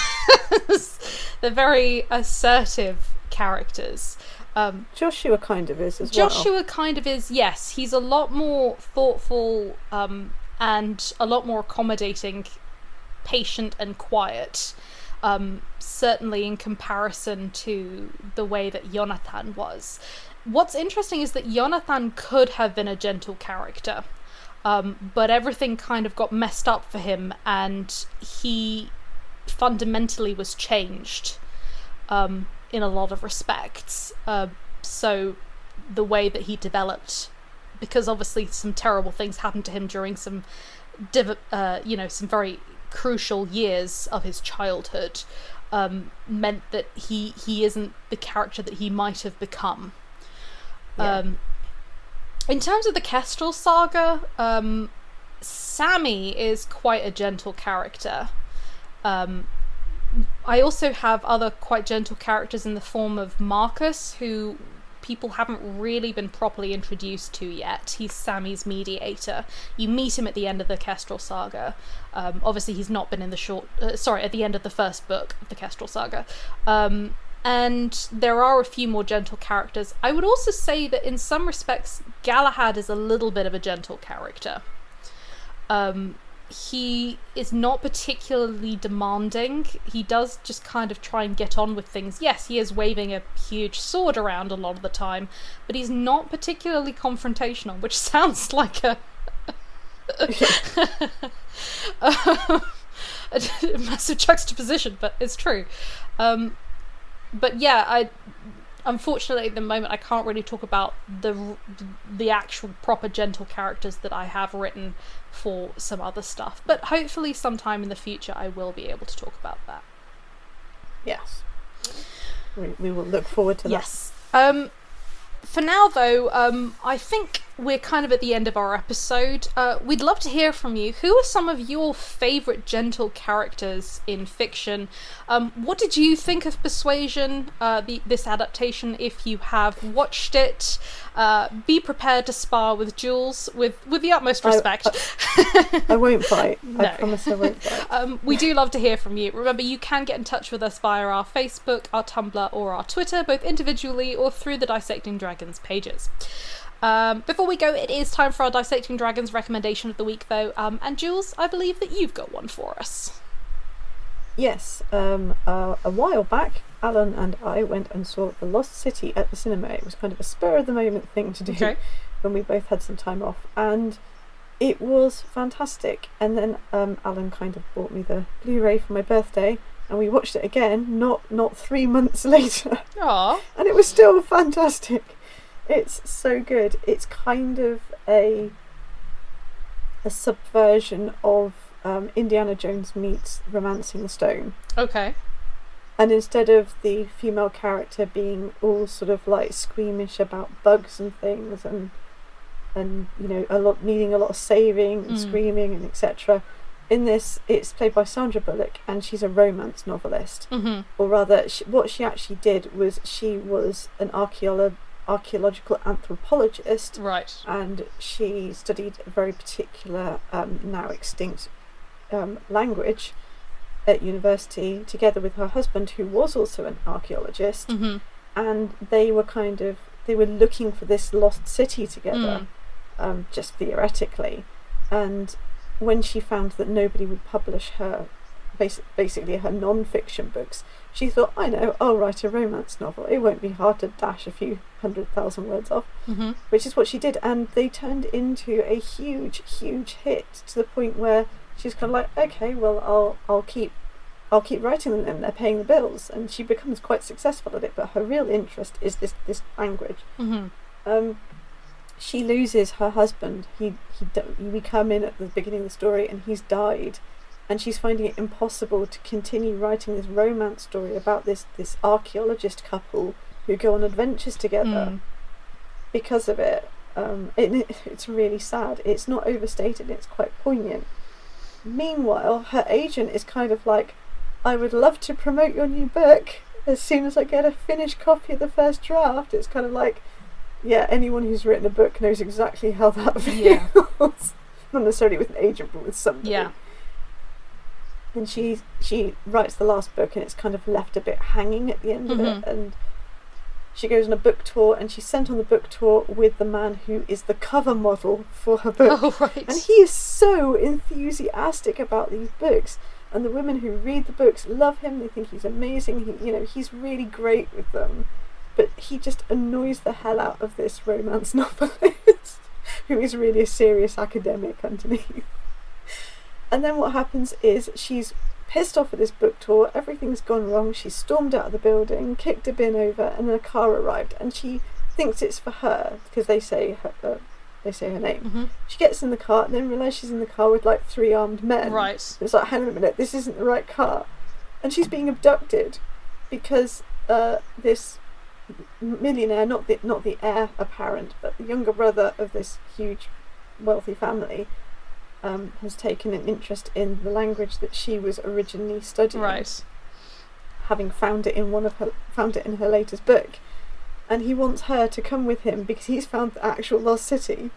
They're very assertive characters. Um, Joshua kind of is as well. Joshua kind of is, yes, he's a lot more thoughtful um, and a lot more accommodating, patient, and quiet. Um, certainly in comparison to the way that Jonathan was. What's interesting is that Jonathan could have been a gentle character, um, but everything kind of got messed up for him, and he fundamentally was changed um, in a lot of respects. Uh, so the way that he developed, because obviously some terrible things happened to him during some, div- uh, you know, some very crucial years of his childhood, um, meant that he he isn't the character that he might have become. Yeah. Um, in terms of the Kestrel saga, um, Sammy is quite a gentle character. Um, I also have other quite gentle characters in the form of Marcus, who people haven't really been properly introduced to yet. He's Sammy's mediator. You meet him at the end of the Kestrel saga. Um, obviously, he's not been in the short. Uh, sorry, at the end of the first book of the Kestrel saga. Um, and there are a few more gentle characters. I would also say that in some respects, Galahad is a little bit of a gentle character. Um, he is not particularly demanding. He does just kind of try and get on with things. Yes, he is waving a huge sword around a lot of the time, but he's not particularly confrontational, which sounds like a. a massive juxtaposition, but it's true. Um, but yeah, I unfortunately at the moment I can't really talk about the the actual proper gentle characters that I have written for some other stuff. But hopefully, sometime in the future, I will be able to talk about that. Yes. We, we will look forward to that. Yes. Um, for now, though, um, I think we're kind of at the end of our episode. Uh, we'd love to hear from you. Who are some of your favourite gentle characters in fiction? Um, what did you think of Persuasion, uh, the, this adaptation, if you have watched it? Uh, be prepared to spar with Jules with, with the utmost I- respect. I won't bite. I promise I won't bite. Um, we do love to hear from you. Remember, you can get in touch with us via our Facebook, our Tumblr, or our Twitter, both individually or through the Dissecting Dragons pages. Um, before we go, it is time for our Dissecting Dragons recommendation of the week, though. Um, and Jules, I believe that you've got one for us. Yes, um, uh, a while back, Alan and I went and saw The Lost City at the cinema. It was kind of a spur of the moment thing to do Okay. when we both had some time off, and it was fantastic. And then um, Alan kind of bought me the Blu-ray for my birthday, and we watched it again. Not not three months later, Aw. and it was still fantastic. It's so good. It's kind of a a subversion of um, Indiana Jones meets Romancing the Stone. Okay. And instead of the female character being all sort of like squeamish about bugs and things and and you know a lot needing a lot of saving and Mm. screaming and etc. In this, it's played by Sandra Bullock, and she's a romance novelist, Mhm. or rather, she, what she actually did was she was an archeolo- archaeological anthropologist, Right. and she studied a very particular, um, now extinct um, language at university, together with her husband, who was also an archaeologist Mhm. and they were kind of they were looking for this lost city together, um, just theoretically. And when she found that nobody would publish her, basi- basically her non-fiction books, she thought, "I know, I'll write a romance novel. It won't be hard to dash a few hundred thousand words off." Mhm. Which is what she did, and they turned into a huge, huge hit to the point where she's kind of like, "Okay, well, I'll I'll keep." I'll keep writing them and they're paying the bills and she becomes quite successful at it but her real interest is this this language Mhm. um, she loses her husband. He he we come in at the beginning of the story and he's died, and she's finding it impossible to continue writing this romance story about this this archaeologist couple who go on adventures together Mm. because of it. Um, it. It's really sad. It's not overstated. It's quite poignant. Meanwhile, her agent is kind of like, "I would love to promote your new book as soon as I get a finished copy of the first draft." It's kind of like, yeah, anyone who's written a book knows exactly how that Yeah. feels. Not necessarily with an agent, but with somebody. Yeah. And she she writes the last book, and it's kind of left a bit hanging at the end of Mhm. it. And she goes on a book tour, and she's sent on the book tour with the man who is the cover model for her book. Oh right. And he is so enthusiastic about these books. And the women who read the books love him. They think he's amazing. He, you know, he's really great with them. But he just annoys the hell out of this romance novelist, who is really a serious academic underneath. And then what happens is she's pissed off at this book tour. Everything's gone wrong. She stormed out of the building, kicked a bin over, and then a car arrived. And she thinks it's for her because they say her, uh, they say her name. Mhm. She gets in the car and then realises she's in the car with like three armed men. Right. It's like, hang on a minute, this isn't the right car. And she's being abducted because uh, this millionaire, not the not the heir apparent, but the younger brother of this huge wealthy family, um, has taken an interest in the language that she was originally studying. Right. having found it in one of her found it in her latest book. And he wants her to come with him because he's found the actual lost city.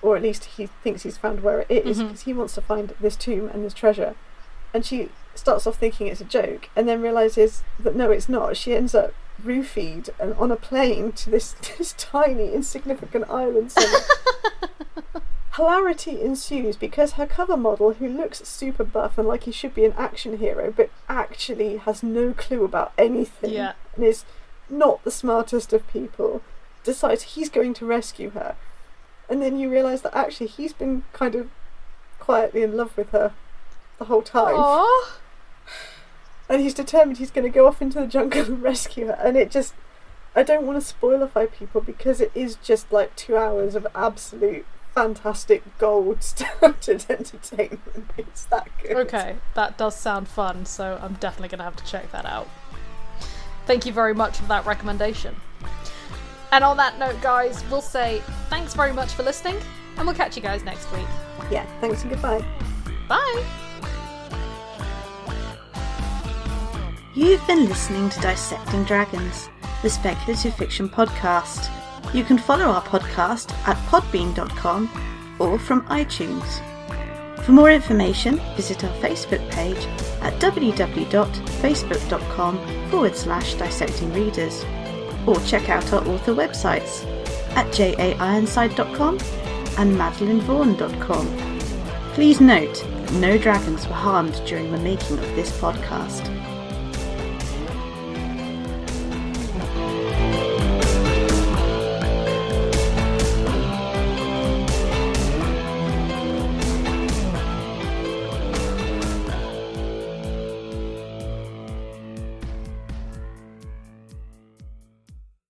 Or at least he thinks he's found where it is because he wants to find this tomb and this treasure. And she starts off thinking it's a joke and then realizes that no it's not. She ends up roofied and on a plane to this this tiny insignificant island somewhere Hilarity ensues because her cover model, who looks super buff and like he should be an action hero, but actually has no clue about anything Yeah. and is not the smartest of people, decides he's going to rescue her. And then you realise that actually he's been kind of quietly in love with her the whole time. Aww. And he's determined he's going to go off into the jungle and rescue her. And it just. I don't want to spoilify people because it is just like two hours of absolute fantastic gold standard entertainment. It's that good. Okay, that does sound fun, so I'm definitely going to have to check that out. Thank you very much for that recommendation. And on that note, guys, we'll say thanks very much for listening, and we'll catch you guys next week. Yeah, thanks and goodbye. Bye! You've been listening to Dissecting Dragons, the speculative fiction podcast. You can follow our podcast at podbean.com or from iTunes. For more information, visit our Facebook page at www.facebook.com forward slash dissecting readers or check out our author websites at jaironside.com and madeleinevaughan.com. Please note that no dragons were harmed during the making of this podcast.